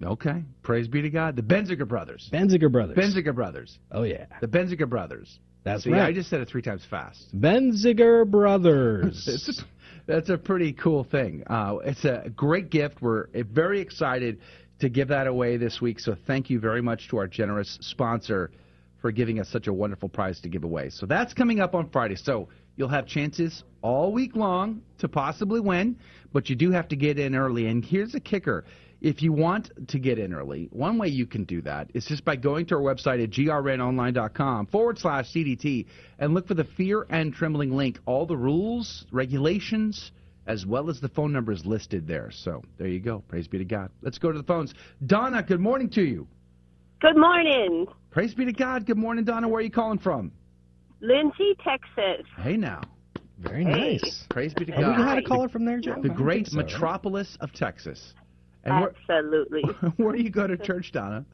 Okay. Praise be to God. The Benziger brothers. Benziger brothers. Benziger brothers. Oh yeah, The Benziger brothers. that's See, right. I just said it three times fast. Benziger brothers. <laughs> That's a pretty cool thing. Uh, it's a great gift. We're very excited to give that away this week. So thank you very much to our generous sponsor for giving us such a wonderful prize to give away. So that's coming up on Friday. So you'll have chances all week long to possibly win, but you do have to get in early. And here's a kicker. If you want to get in early, one way you can do that is just by going to our website at grnonline.com forward slash CDT and look for the Fear and Trembling link. All the rules, regulations, as well as the phone numbers listed there. So there you go. Praise be to God. Let's go to the phones. Donna, good morning to you. Good morning. Praise be to God. Good morning, Donna. Where are you calling from? Lindsay, Texas. Hey now. Very Hey. nice. Praise be to Have God. we had a caller from there, Joe? The great think so, right? metropolis of Texas. And Absolutely. <laughs> where do you go to church, Donna?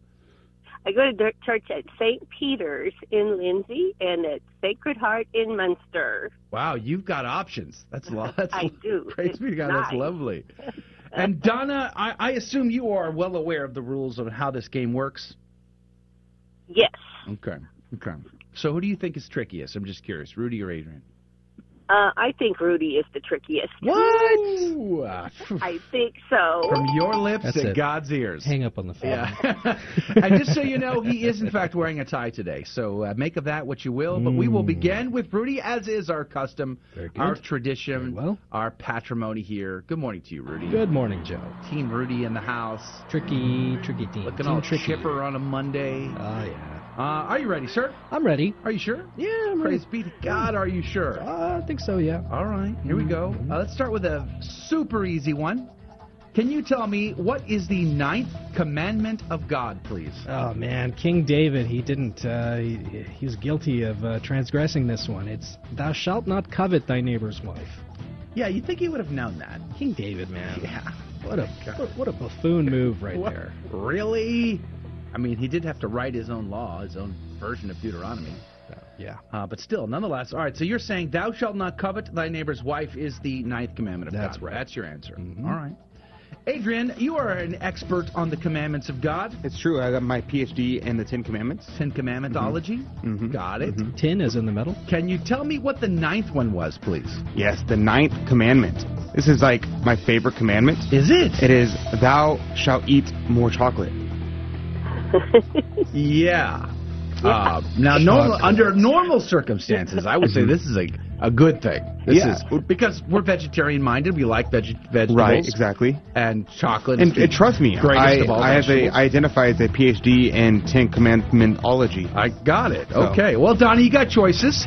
I go to church at St. Peter's in Lindsay and at Sacred Heart in Muenster. Wow, you've got options. That's a lot. <laughs> That's I do. Praise be to God. That's lovely. <laughs> And Donna, I, I assume you are well aware of the rules of how this game works. Yes. Okay. Okay. So who do you think is trickiest? I'm just curious, Rudy or Adrian? Uh, I think Rudy is the trickiest. What? I think so. From your lips That's to it. God's ears. Hang up on the phone. Yeah. <laughs> and just so you know, he is in fact wearing a tie today. So uh, make of that what you will. But we will begin with Rudy, as is our custom, our tradition, well. our patrimony here. Good morning to you, Rudy. Good morning, Joe. Team Rudy in the house. Tricky, tricky team. Looking Team all tricky. chipper on a Monday. Oh yeah. Uh, are you ready, sir? I'm ready. Are you sure? Yeah, I'm ready. Praise be to God. Are you sure? Uh, I think so. Yeah. All right, here we go. Uh, let's start with a super easy one. Can you tell me what is the ninth commandment of God, please? Oh man, King David, he didn't. Uh, he, he was guilty of uh, transgressing this one. It's "Thou shalt not covet thy neighbor's wife." Yeah, you think he would have known that? King David, man. Yeah. What a <laughs> what, what a buffoon move right there. Really? I mean, he did have to write his own law, his own version of Deuteronomy. Yeah. Uh, but still, nonetheless. All right, so you're saying, Thou shalt not covet thy neighbor's wife is the ninth commandment of That's God. right. That's your answer. Mhm. All right. Adrian, you are an expert on the commandments of God. It's true. I got my PhD in the Ten Commandments. Ten Commandmentology. Mhm. Got it. Ten is in the middle. Can you tell me what the ninth one was, please? Yes, the ninth commandment. This is like my favorite commandment. Is it? It is, Thou shalt eat more chocolate. <laughs> Yeah. Uh, now, normal, under normal circumstances, I would say this is a a good thing. This Yeah. is because we're vegetarian minded. We like veg- vegetables. Right, exactly. And chocolate. And, is and trust me, greatest I, I have a vegetables. I identify as a PhD in Ten Commandmentology. I got it. So- Okay. Well, Donnie, you got choices.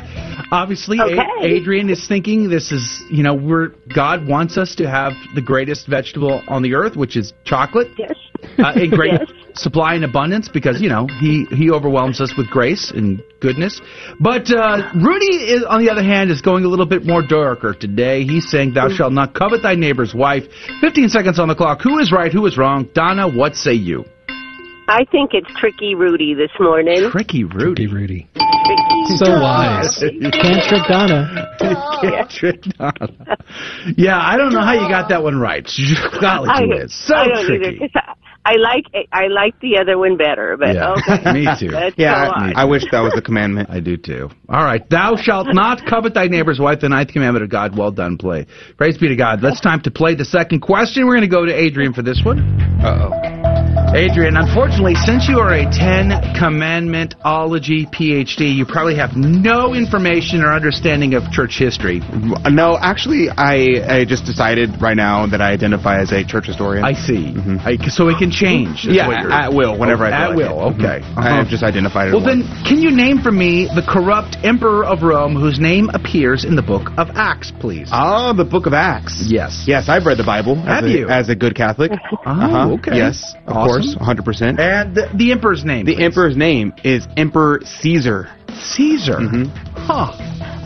Obviously, A- Adrian is thinking this is, you know, we're God wants us to have the greatest vegetable on the earth, which is chocolate. Yes. Uh, in great <laughs> Yes. Supply and abundance because, you know, he, he overwhelms us with grace and goodness. But uh, Rudy, is, on the other hand, is going a little bit more darker today. He's saying, Thou shalt not covet thy neighbor's wife. 15 seconds on the clock. Who is right? Who is wrong? Donna, what say you? I think it's Tricky Rudy this morning. Tricky Rudy. Rudy. Tricky So wise. <laughs> You can't trick Donna. Can't trick Donna. Yeah, I don't know how you got that one right. <laughs> Golly, I, you is so I don't tricky. either. 'Cause I, I like I like the other one better, but Yeah, okay. <laughs> me too. That's Yeah, so I, odd. I wish that was the commandment. I do too. All right. Thou shalt not covet thy neighbor's wife, the ninth commandment of God. Well done, play. Praise be to God. Let's time to play the second question. We're going to go to Adrian for this one. Uh oh. Adrian, unfortunately, since you are a Ten Commandmentology PhD, you probably have no information or understanding of church history. No, actually, I I just decided right now that I identify as a church historian. I see. I, so it can change. yeah, at will, whenever Oh, I At like will, it. okay. Mhm. I have just identified it. Well, then, can you name for me the corrupt emperor of Rome whose name appears in the book of Acts, please? Oh, the Book of Acts. Yes. Yes, I've read the Bible. Have as a, you? As a good Catholic. <laughs> Oh, Uh-huh. okay. Yes, Awesome. Course, 100%. And the, the emperor's name. the please. emperor's name is Emperor Caesar. Caesar. Mhm. Huh.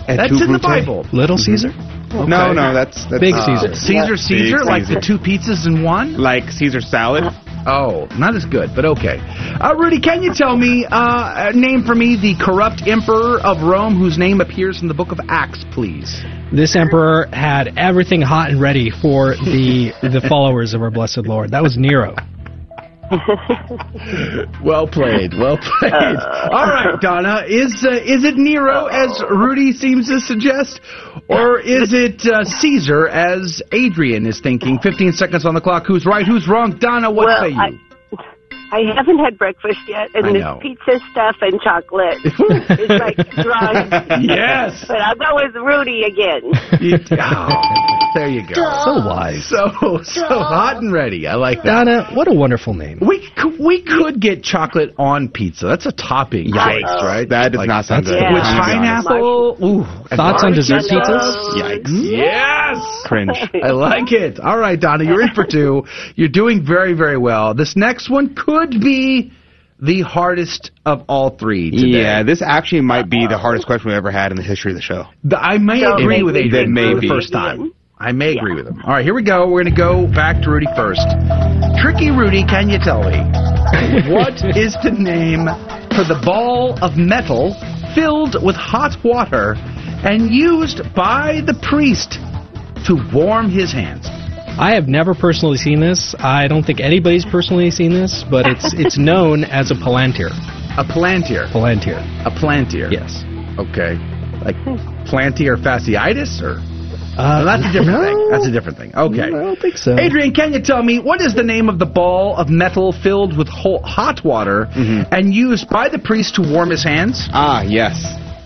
Et That's tu, in the Bible. Little Caesar? No, no, that's, that's Big uh, Caesar. Caesar, Caesar, Big like Caesar. the two pizzas in one? Like Caesar salad. Oh, not as good, but okay. Uh, Rudy, can you tell me, uh, a name for me the corrupt emperor of Rome whose name appears in the book of Acts, please? This emperor had everything hot and ready for the the followers of our blessed Lord. That was Nero. <laughs> Well played, well played. All right, Donna, is uh, is it Nero as Rudy seems to suggest, or is it uh, Caesar as Adrian is thinking? Fifteen seconds on the clock. Who's right? Who's wrong? Donna, what well, say you? I, I haven't had breakfast yet, and I this pizza stuff and chocolate <laughs> is like drugs. Yes. But I'll go with Rudy again. <laughs> You- oh, there you go. So wise. So so hot and ready. I like that. Donna, what a wonderful name. We could, we could get chocolate on pizza. That's a topping Yikes, choice, right? That does Like, not sound good. With Yeah. I'm gonna be honest. pineapple. Ooh. Thoughts on dessert pizzas? Yikes. Mm-hmm. Yes. Cringe. I like it. All right, Donna, you're in for two. You're doing very, very well. This next one could be the hardest of all three today. Yeah, this actually might be the hardest question we've ever had in the history of the show. The- I may So agree maybe- with Adrian Then for the maybe. first time. I may agree with him. All right, here we go. We're going to go back to Rudy first. Tricky Rudy, can you tell me <laughs> what is the name for the ball of metal filled with hot water and used by the priest to warm his hands? I have never personally seen this. I don't think anybody's personally seen this, but it's <laughs> it's known as a palantir. A plantier. Palantir. A plantier. Yes. Okay. Like plantier fasciitis or Uh, No, that's a different no. thing. That's a different thing. Okay. I don't think so. Adrian, can you tell me what is the name of the ball of metal filled with hot water and used by the priest to warm his hands? Ah, yes.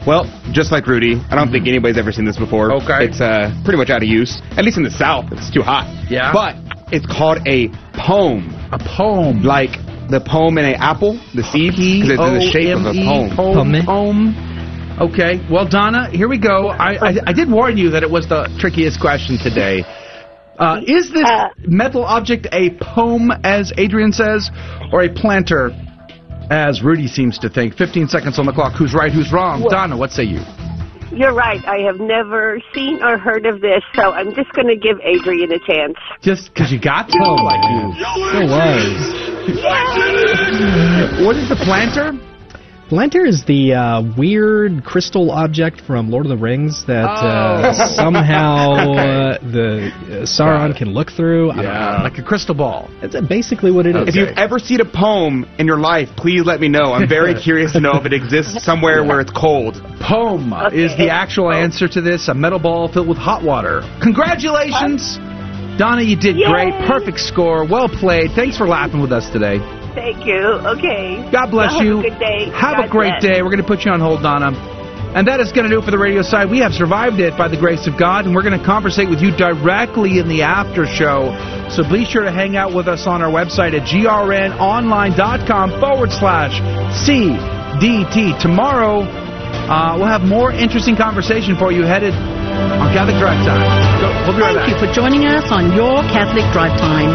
Well, just like Rudy, I don't think anybody's ever seen this before. Okay. It's uh, pretty much out of use. At least in the South, it's too hot. Yeah. But it's called a pome. A pome. Like the pome in an apple, the seed, because it's in the shape of a pome. Pome. Pome. Okay. Well, Donna, here we go. I, I, I did warn you that it was the trickiest question today. Uh, is this metal object a pome, as Adrian says, or a planter, as Rudy seems to think? 15 seconds on the clock. Who's right? Who's wrong? Well- Donna, what say you? You're right. I have never seen or heard of this, so I'm just going to give Adrian a chance. Just because you got to? Oh, like you. It was. What is the planter? Palantir is the uh, weird crystal object from Lord of the Rings that uh, Oh. <laughs> somehow uh, the uh, Sauron can look through. I don't know. like a crystal ball. That's basically what it is. If you've ever seen a pome in your life, please let me know. I'm very <laughs> curious to know if it exists somewhere where it's cold. Pome is the actual answer to this. A metal ball filled with hot water. Congratulations! Donna, you did Yay. great. Perfect score. Well played. Thanks for laughing with us today. Thank you. Okay. God bless Well, you. Have a good day. Have God a great bless. day. We're going to put you on hold, Donna. And that is going to do it for the radio side. We have survived it by the grace of God, and we're going to conversate with you directly in the after show. So be sure to hang out with us on our website at grnonline.com forward slash CDT. Tomorrow, uh, we'll have more interesting conversation for you headed on Catholic Drive Time. So, we'll be right Thank back. you for joining us on your Catholic Drive Time,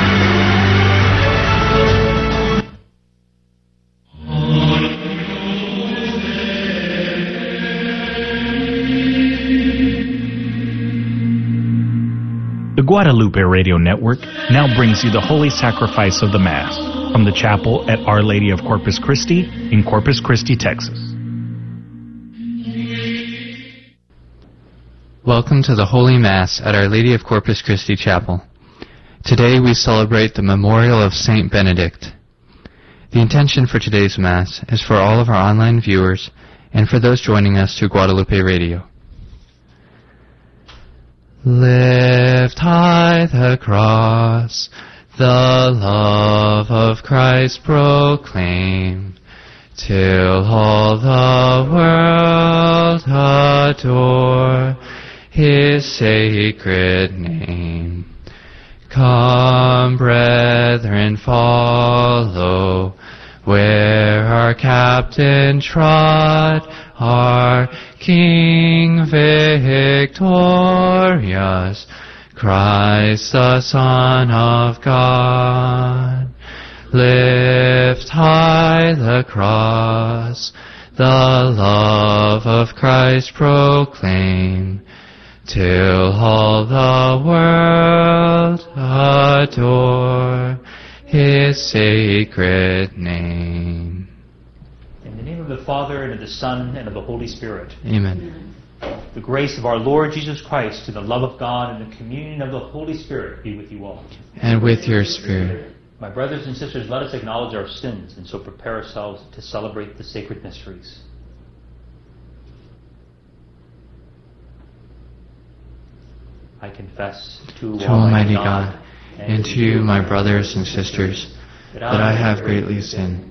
The Guadalupe Radio Network now brings you the Holy Sacrifice of the Mass from the chapel at Our Lady of Corpus Christi in Corpus Christi, Texas. Welcome to the Holy Mass at Our Lady of Corpus Christi Chapel. Today we celebrate the memorial of Saint Benedict. The intention for today's Mass is for all of our online viewers and for those joining us through Guadalupe Radio. Lift high the cross, the love of Christ proclaim, till all the world adore his sacred name. Come, brethren, follow where our captain trod, our King victorious, Christ the Son of God. Lift high the cross, the love of Christ proclaim, till all the world adore his sacred name. In the name of the Father, and of the Son, and of the Holy Spirit. Amen. The grace of our Lord Jesus Christ, and the love of God, and the communion of the Holy Spirit be with you all. And with your spirit. My brothers and sisters, let us acknowledge our sins, and so prepare ourselves to celebrate the sacred mysteries. I confess to, To Almighty God, and to you, my brothers and sisters, that I have greatly sinned,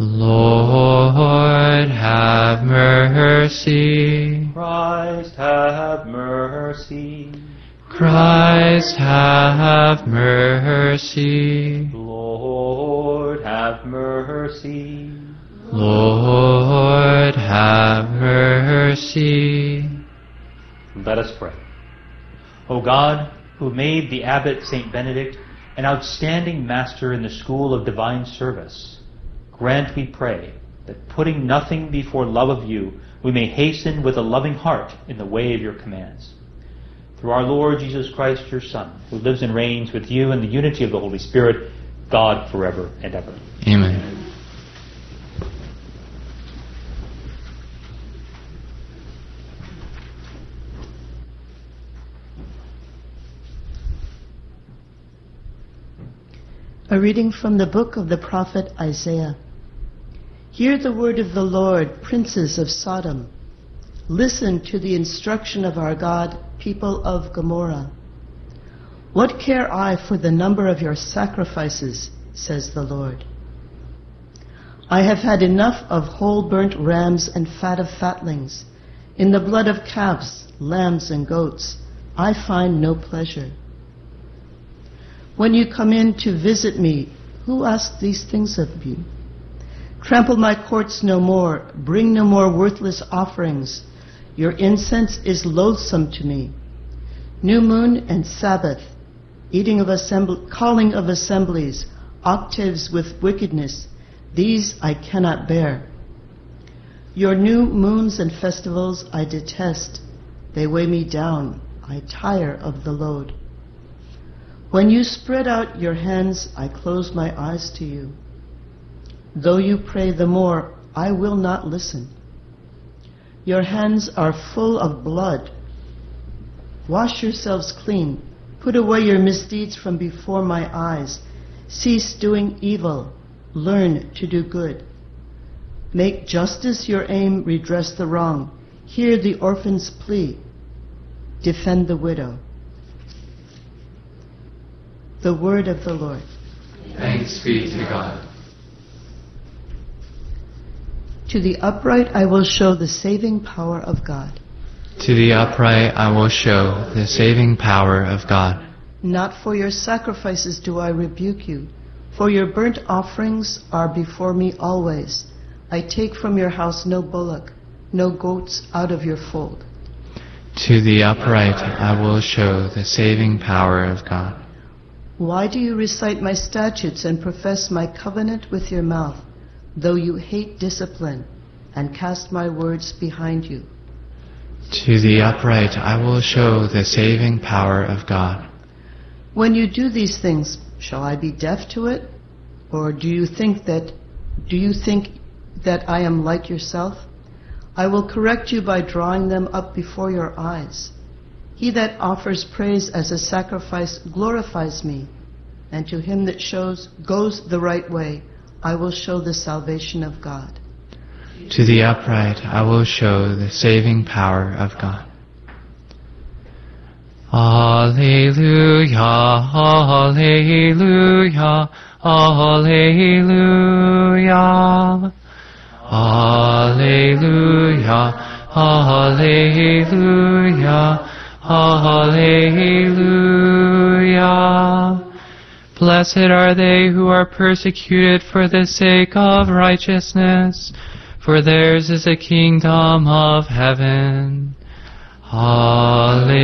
Lord, have mercy. Christ, have mercy. Christ, have mercy. Lord, have mercy. Lord, have mercy. Let us pray. O God, who made the abbot Saint Benedict an outstanding master in the school of divine service, grant, we pray, that putting nothing before love of you, we may hasten with a loving heart in the way of your commands. Through our Lord Jesus Christ, your Son, who lives and reigns with you in the unity of the Holy Spirit, God forever and ever. Amen. A reading from the book of the prophet Isaiah. Hear the word of the Lord, princes of Sodom. Listen to the instruction of our God, people of Gomorrah. What care I for the number of your sacrifices, says the Lord. I have had enough of whole burnt rams and fat of fatlings. In the blood of calves, lambs, and goats, I find no pleasure. When you come in to visit me, who asked these things of you? Trample my courts no more, bring no more worthless offerings. Your incense is loathsome to me. New moon and Sabbath, eating of calling of assemblies, octaves with wickedness, these I cannot bear. Your new moons and festivals I detest. They weigh me down. I tire of the load. When you spread out your hands, I close my eyes to you. Though you pray the more, I will not listen. Your hands are full of blood. Wash yourselves clean. Put away your misdeeds from before my eyes. Cease doing evil. Learn to do good. Make justice your aim, redress the wrong. Hear the orphan's plea. Defend the widow. The word of the Lord. Thanks be to God. To the upright I will show the saving power of God. To the upright I will show the saving power of God. Not for your sacrifices do I rebuke you, for your burnt offerings are before me always. I take from your house no bullock, no goats out of your fold. To the upright I will show the saving power of God. Why do you recite my statutes and profess my covenant with your mouth, though you hate discipline and cast my words behind you? To the upright I will show the saving power of God. When you do these things, shall I be deaf to it? Or do you think that do you think that I am like yourself? I will correct you by drawing them up before your eyes. He that offers praise as a sacrifice glorifies me, and to him that shows goes the right way, I will show the salvation of God. To the upright I will show the saving power of God. Alleluia, Alleluia, Alleluia. Alleluia, Alleluia, Alleluia. Blessed are they who are persecuted for the sake of righteousness, for theirs is the kingdom of heaven. Alleluia,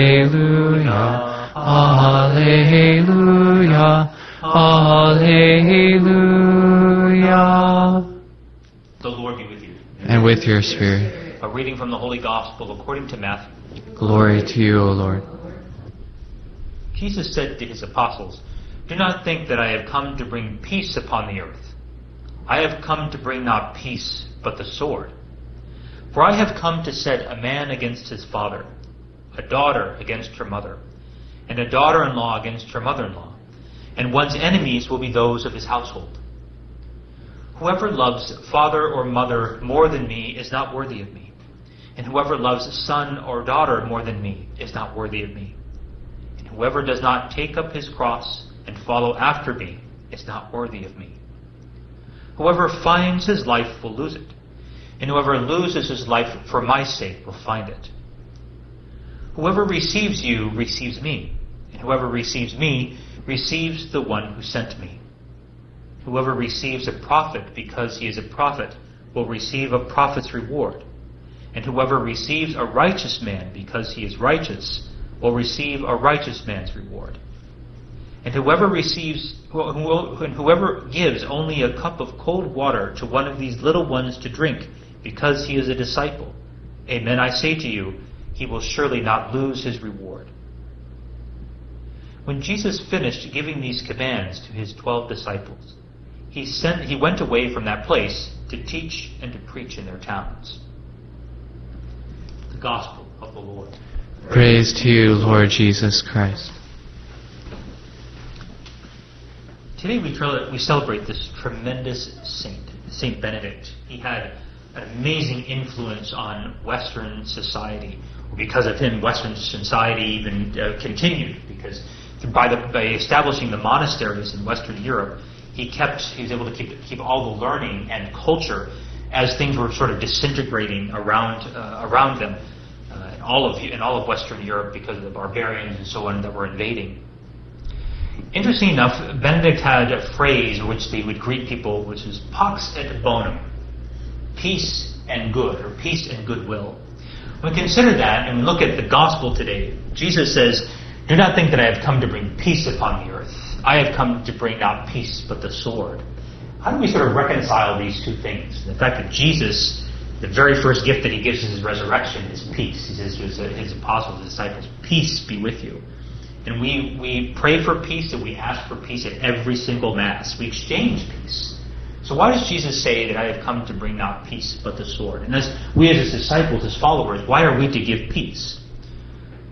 Alleluia, Alleluia. The Lord be with you. And with your spirit. A reading from the Holy Gospel according to Matthew. Glory to you, O Lord. Jesus said to his apostles, Do not think that I have come to bring peace upon the earth. I have come to bring not peace, but the sword. For I have come to set a man against his father, a daughter against her mother, and a daughter in law against her mother in law, and one's enemies will be those of his household. Whoever loves father or mother more than me is not worthy of me, and whoever loves son or daughter more than me is not worthy of me. And whoever does not take up his cross and follow after me is not worthy of me. Whoever finds his life will lose it, and whoever loses his life for my sake will find it. Whoever receives you receives me, and whoever receives me receives the one who sent me. Whoever receives a prophet because he is a prophet will receive a prophet's reward. And whoever receives a righteous man because he is righteous will receive a righteous man's reward. And whoever receives, and whoever gives only a cup of cold water to one of these little ones to drink because he is a disciple, amen, I say to you, he will surely not lose his reward. When Jesus finished giving these commands to his twelve disciples, he, sent, he went away from that place to teach and to preach in their towns. The Gospel of the Lord. Praise to you, Lord Jesus Christ. Today we, we celebrate this tremendous saint, Saint Benedict. He had an amazing influence on Western society. Because of him, Western society even uh, continued because by, the, by establishing the monasteries in Western Europe, he kept he was able to keep keep all the learning and culture as things were sort of disintegrating around uh, around them uh, in all of in all of Western Europe because of the barbarians and so on that were invading. Interesting enough, Benedict had a phrase which they would greet people, which is "pax et bonum," peace and good, or peace and goodwill. When we consider that and we look at the gospel today, Jesus says, Do not think that I have come to bring peace upon the earth. I have come to bring not peace, but the sword. How do we sort of reconcile these two things? The fact that Jesus, the very first gift that he gives in his resurrection is peace. He says to his, his apostles, his disciples, Peace be with you. And we, we pray for peace and we ask for peace at every single Mass. We exchange peace. So why does Jesus say that I have come to bring not peace but the sword? And as we as his disciples, his followers, why are we to give peace?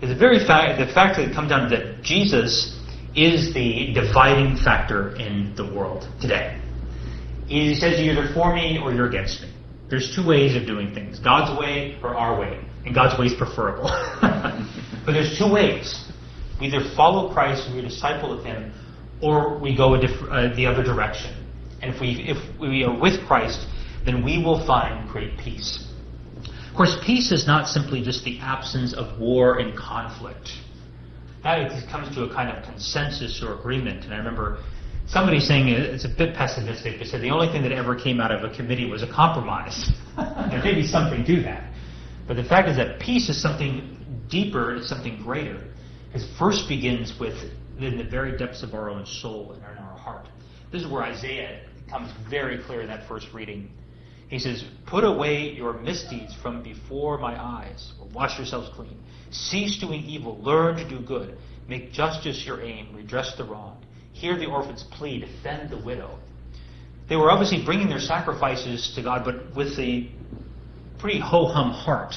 It's the very fact the fact that it comes down to that Jesus is the dividing factor in the world today. He says you're either for me or you're against me. There's two ways of doing things God's way or our way. And God's way is preferable. <laughs> but there's two ways. We either follow Christ and we're a disciple of Him, or we go diff- uh, the other direction. And if we, if we are with Christ, then we will find great peace. Of course, peace is not simply just the absence of war and conflict. That comes to a kind of consensus or agreement. And I remember somebody saying it's a bit pessimistic. They said the only thing that ever came out of a committee was a compromise. <laughs> there may be something to that. But the fact is that peace is something deeper, it's something greater. It first begins with in the very depths of our own soul and in our heart. This is where Isaiah comes very clear in that first reading. He says, Put away your misdeeds from before my eyes, or wash yourselves clean. Cease doing evil, learn to do good. Make justice your aim, redress the wrong. Hear the orphan's plea, defend the widow. They were obviously bringing their sacrifices to God, but with a pretty ho hum heart.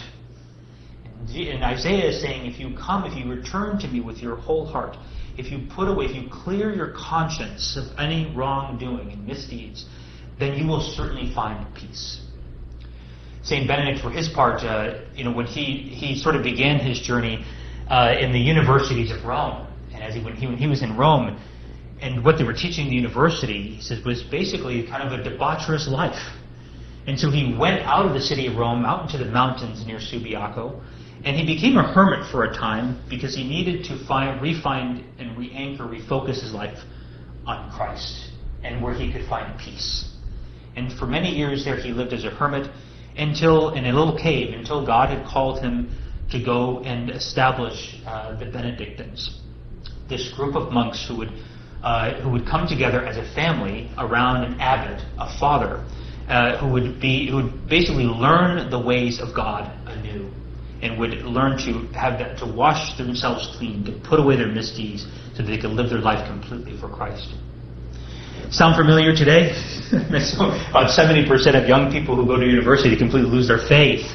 And Isaiah is saying, If you come, if you return to me with your whole heart, if you put away, if you clear your conscience of any wrongdoing and misdeeds, then you will certainly find peace. Saint Benedict, for his part, uh, you know, when he he sort of began his journey uh, in the universities of Rome, and as he when he when he was in Rome, and what they were teaching in the university, he says, was basically kind of a debaucherous life. And so he went out of the city of Rome, out into the mountains near Subiaco, and he became a hermit for a time because he needed to find, refine and re-anchor, refocus his life on Christ and where he could find peace. And for many years there he lived as a hermit until, in a little cave, until God had called him to go and establish uh, the Benedictines, this group of monks who would, uh, who would come together as a family around an abbot, a father, uh, who would be, who would basically learn the ways of God anew and would learn to have that, to wash themselves clean, to put away their misdeeds, so that they could live their life completely for Christ. Sound familiar today? <laughs> about 70% of young people who go to university completely lose their faith.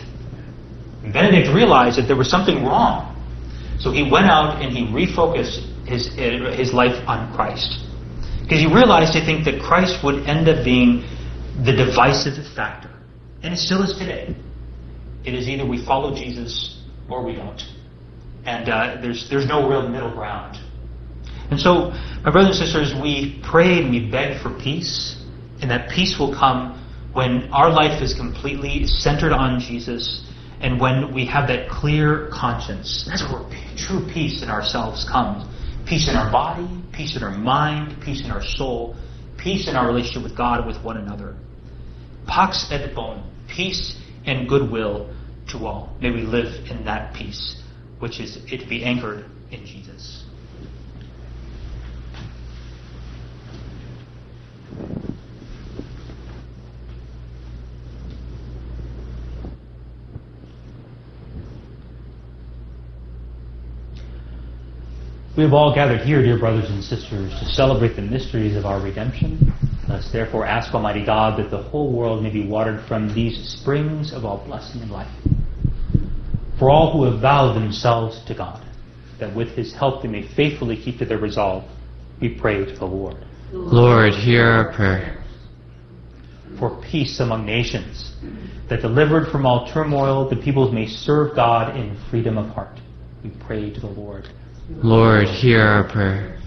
And Benedict realized that there was something wrong. So he went out and he refocused his, his life on Christ. Because he realized, I think, that Christ would end up being the divisive factor. And it still is today. It is either we follow Jesus or we don't. And uh, there's, there's no real middle ground. And so, my brothers and sisters, we pray and we beg for peace, and that peace will come when our life is completely centered on Jesus and when we have that clear conscience. That's where true peace in ourselves comes. Peace in our body, peace in our mind, peace in our soul, peace in our relationship with God and with one another. Pax et bon, peace and goodwill to all. May we live in that peace, which is it to be anchored in Jesus. We have all gathered here, dear brothers and sisters, to celebrate the mysteries of our redemption. Let us therefore ask Almighty God that the whole world may be watered from these springs of all blessing and life. For all who have vowed themselves to God, that with His help they may faithfully keep to their resolve, we pray to the Lord. Lord, hear our prayer. For peace among nations, that delivered from all turmoil, the peoples may serve God in freedom of heart. We pray to the Lord. Lord, hear our prayer.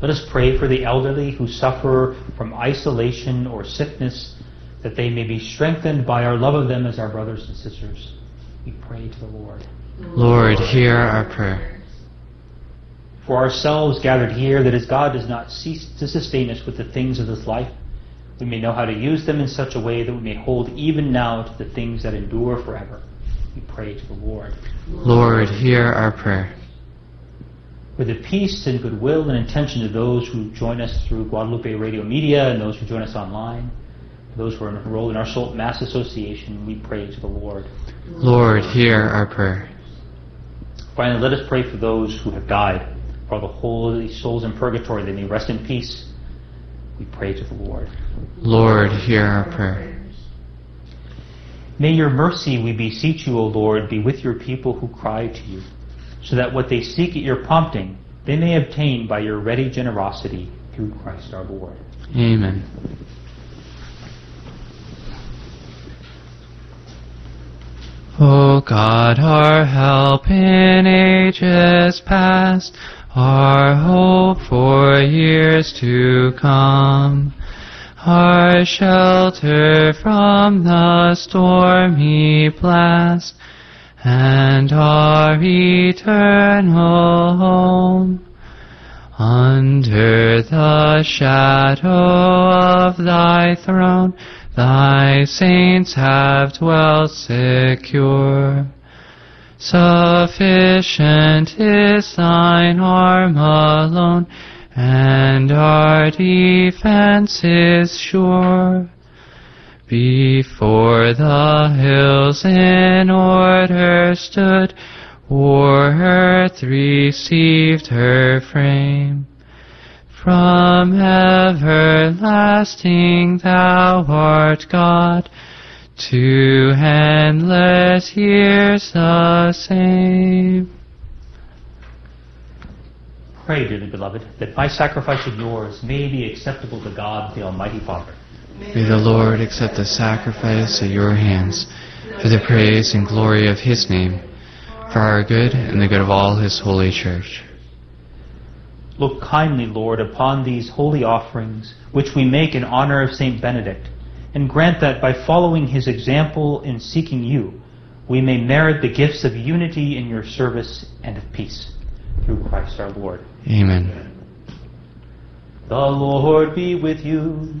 Let us pray for the elderly who suffer from isolation or sickness, that they may be strengthened by our love of them as our brothers and sisters. We pray to the Lord. Lord, hear our prayer. For ourselves gathered here, that as God does not cease to sustain us with the things of this life, we may know how to use them in such a way that we may hold even now to the things that endure forever. we pray to the Lord. Lord, hear our prayer. For the peace and goodwill and intention of those who join us through Guadalupe Radio Media and those who join us online, those who are enrolled in our Salt Mass Association, we pray to the Lord. Lord, hear our prayer. Finally, let us pray for those who have died, for all the holy souls in purgatory, they may rest in peace. We pray to the Lord. Lord, hear our prayer. May your mercy, we beseech you, O Lord, be with your people who cry to you, so that what they seek at your prompting, they may obtain by your ready generosity through Christ our Lord. Amen. O God, our help in ages past, our hope for years to come, our shelter from the stormy blast, and our eternal home. Under the shadow of thy throne, thy saints have dwelt secure. Sufficient is thine arm alone, and our defense is sure. Before the hills in order stood, or earth received her frame. From everlasting thou art God, to endless years the same. Pray, dearly beloved, that my sacrifice and yours may be acceptable to God, the Almighty Father. May the Lord accept the sacrifice at your hands for the praise and glory of his name, for our good and the good of all his holy church. Look kindly, Lord, upon these holy offerings, which we make in honor of Saint Benedict, and grant that by following his example in seeking you, we may merit the gifts of unity in your service and of peace. Through Christ our Lord. Amen. The Lord be with you.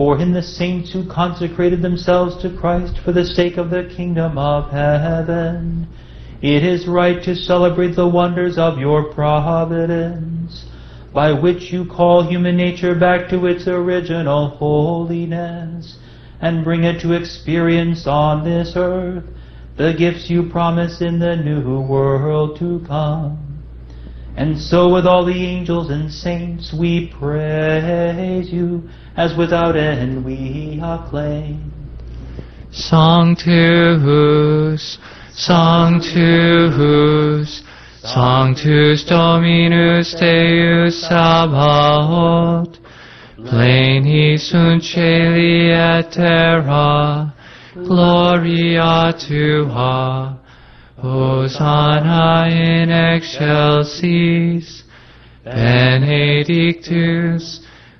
For in the saints who consecrated themselves to Christ for the sake of the kingdom of heaven, it is right to celebrate the wonders of your providence, by which you call human nature back to its original holiness, and bring it to experience on this earth the gifts you promise in the new world to come. And so with all the angels and saints we praise you, as without end we acclaim. Sanctus, Sanctus, Sanctus Dominus Deus Sabaoth, pleni sunt caeli et terra, gloria tua, Hosanna in excelsis, benedictus,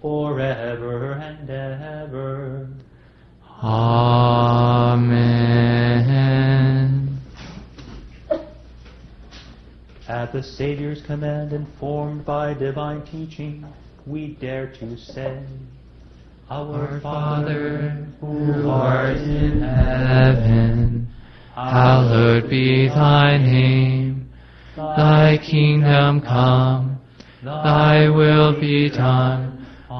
forever and ever. Amen. At the Savior's command, informed by divine teaching, we dare to say, Our Father, who art in heaven, hallowed be thy name. Thy kingdom come, thy will be done,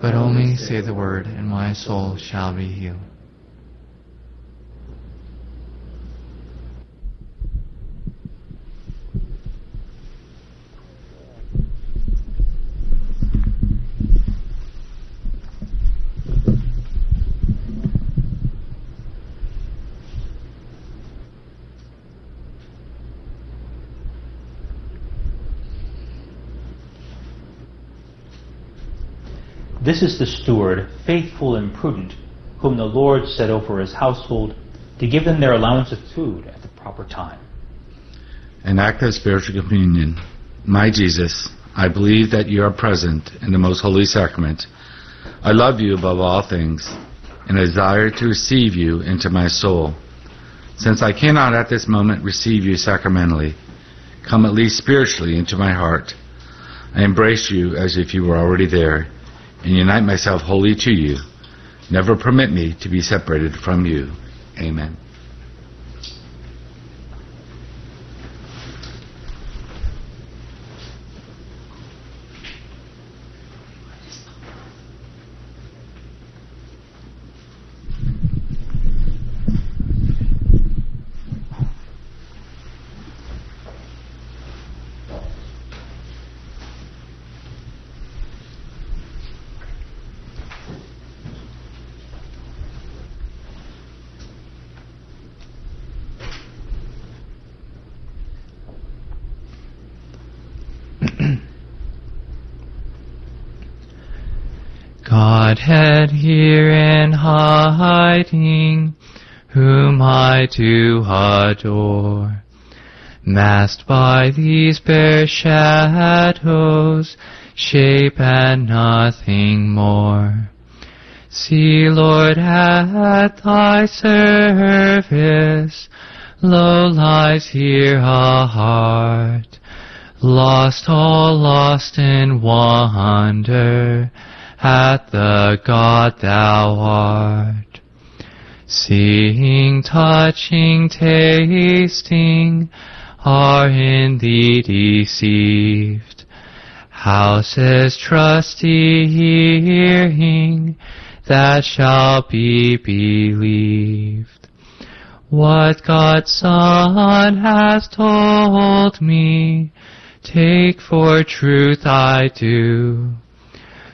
but only say the word, and my soul shall be healed. This is the steward, faithful and prudent, whom the Lord set over his household to give them their allowance of food at the proper time. An act of spiritual communion. My Jesus, I believe that you are present in the most holy sacrament. I love you above all things and desire to receive you into my soul. Since I cannot at this moment receive you sacramentally, come at least spiritually into my heart. I embrace you as if you were already there and unite myself wholly to you. Never permit me to be separated from you. Amen. Godhead here in hiding, whom I do adore. Masked by these bare shadows, shape and nothing more. See, Lord, at thy service, low lies here a heart, lost, all lost in wonder, at the God thou art. Seeing, touching, tasting, are in thee deceived. Houses trusty hearing, that shall be believed. What God's Son has told me, take for truth I do.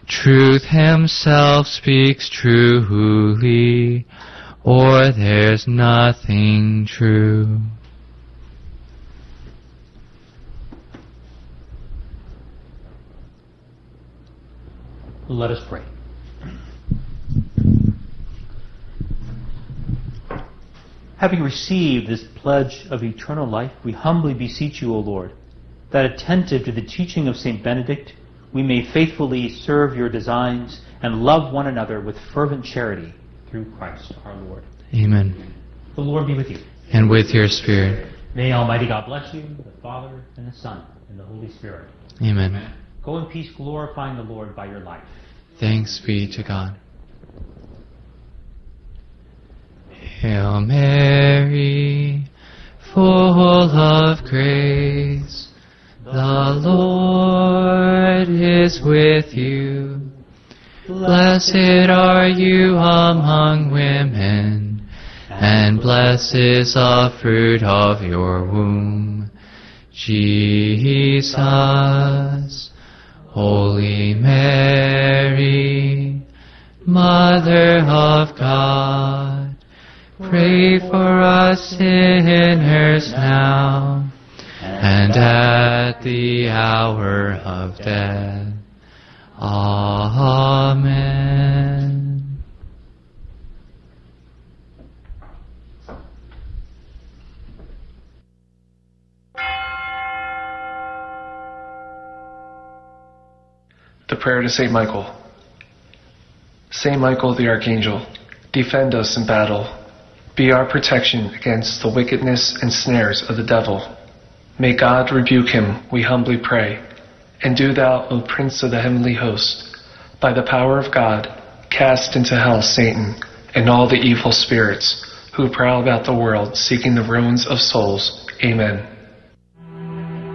Truth himself speaks truly, or there's nothing true. Let us pray. Having received this pledge of eternal life, we humbly beseech you, O Lord, that attentive to the teaching of St. Benedict, we may faithfully serve your designs and love one another with fervent charity through Christ our Lord. Amen. The Lord be with you. And with your spirit. May Almighty God bless you, the Father, and the Son, and the Holy Spirit. Amen. Go in peace, glorifying the Lord by your life. Thanks be to God. Hail Mary, full of grace, the Lord is with you. Blessed are you among women, and blessed is the fruit of your womb, Jesus. Holy Mary, Mother of God, pray for us sinners now and at the hour of death. Amen. The prayer to St. Michael. St. Michael the Archangel, defend us in battle. Be our protection against the wickedness and snares of the devil. May God rebuke him, we humbly pray. And do thou, O Prince of the heavenly host, by the power of God, cast into hell Satan and all the evil spirits who prowl about the world seeking the ruins of souls. Amen.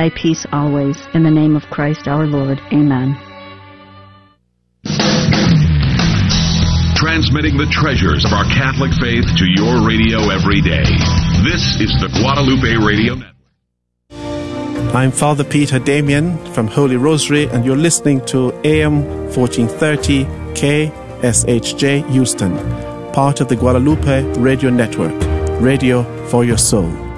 thy peace always. In the name of Christ our Lord. Amen. Transmitting the treasures of our Catholic faith to your radio every day. This is the Guadalupe Radio Network. I'm Father Peter Damien from Holy Rosary, and you're listening to AM 1430 KSHJ Houston, part of the Guadalupe Radio Network, radio for your soul.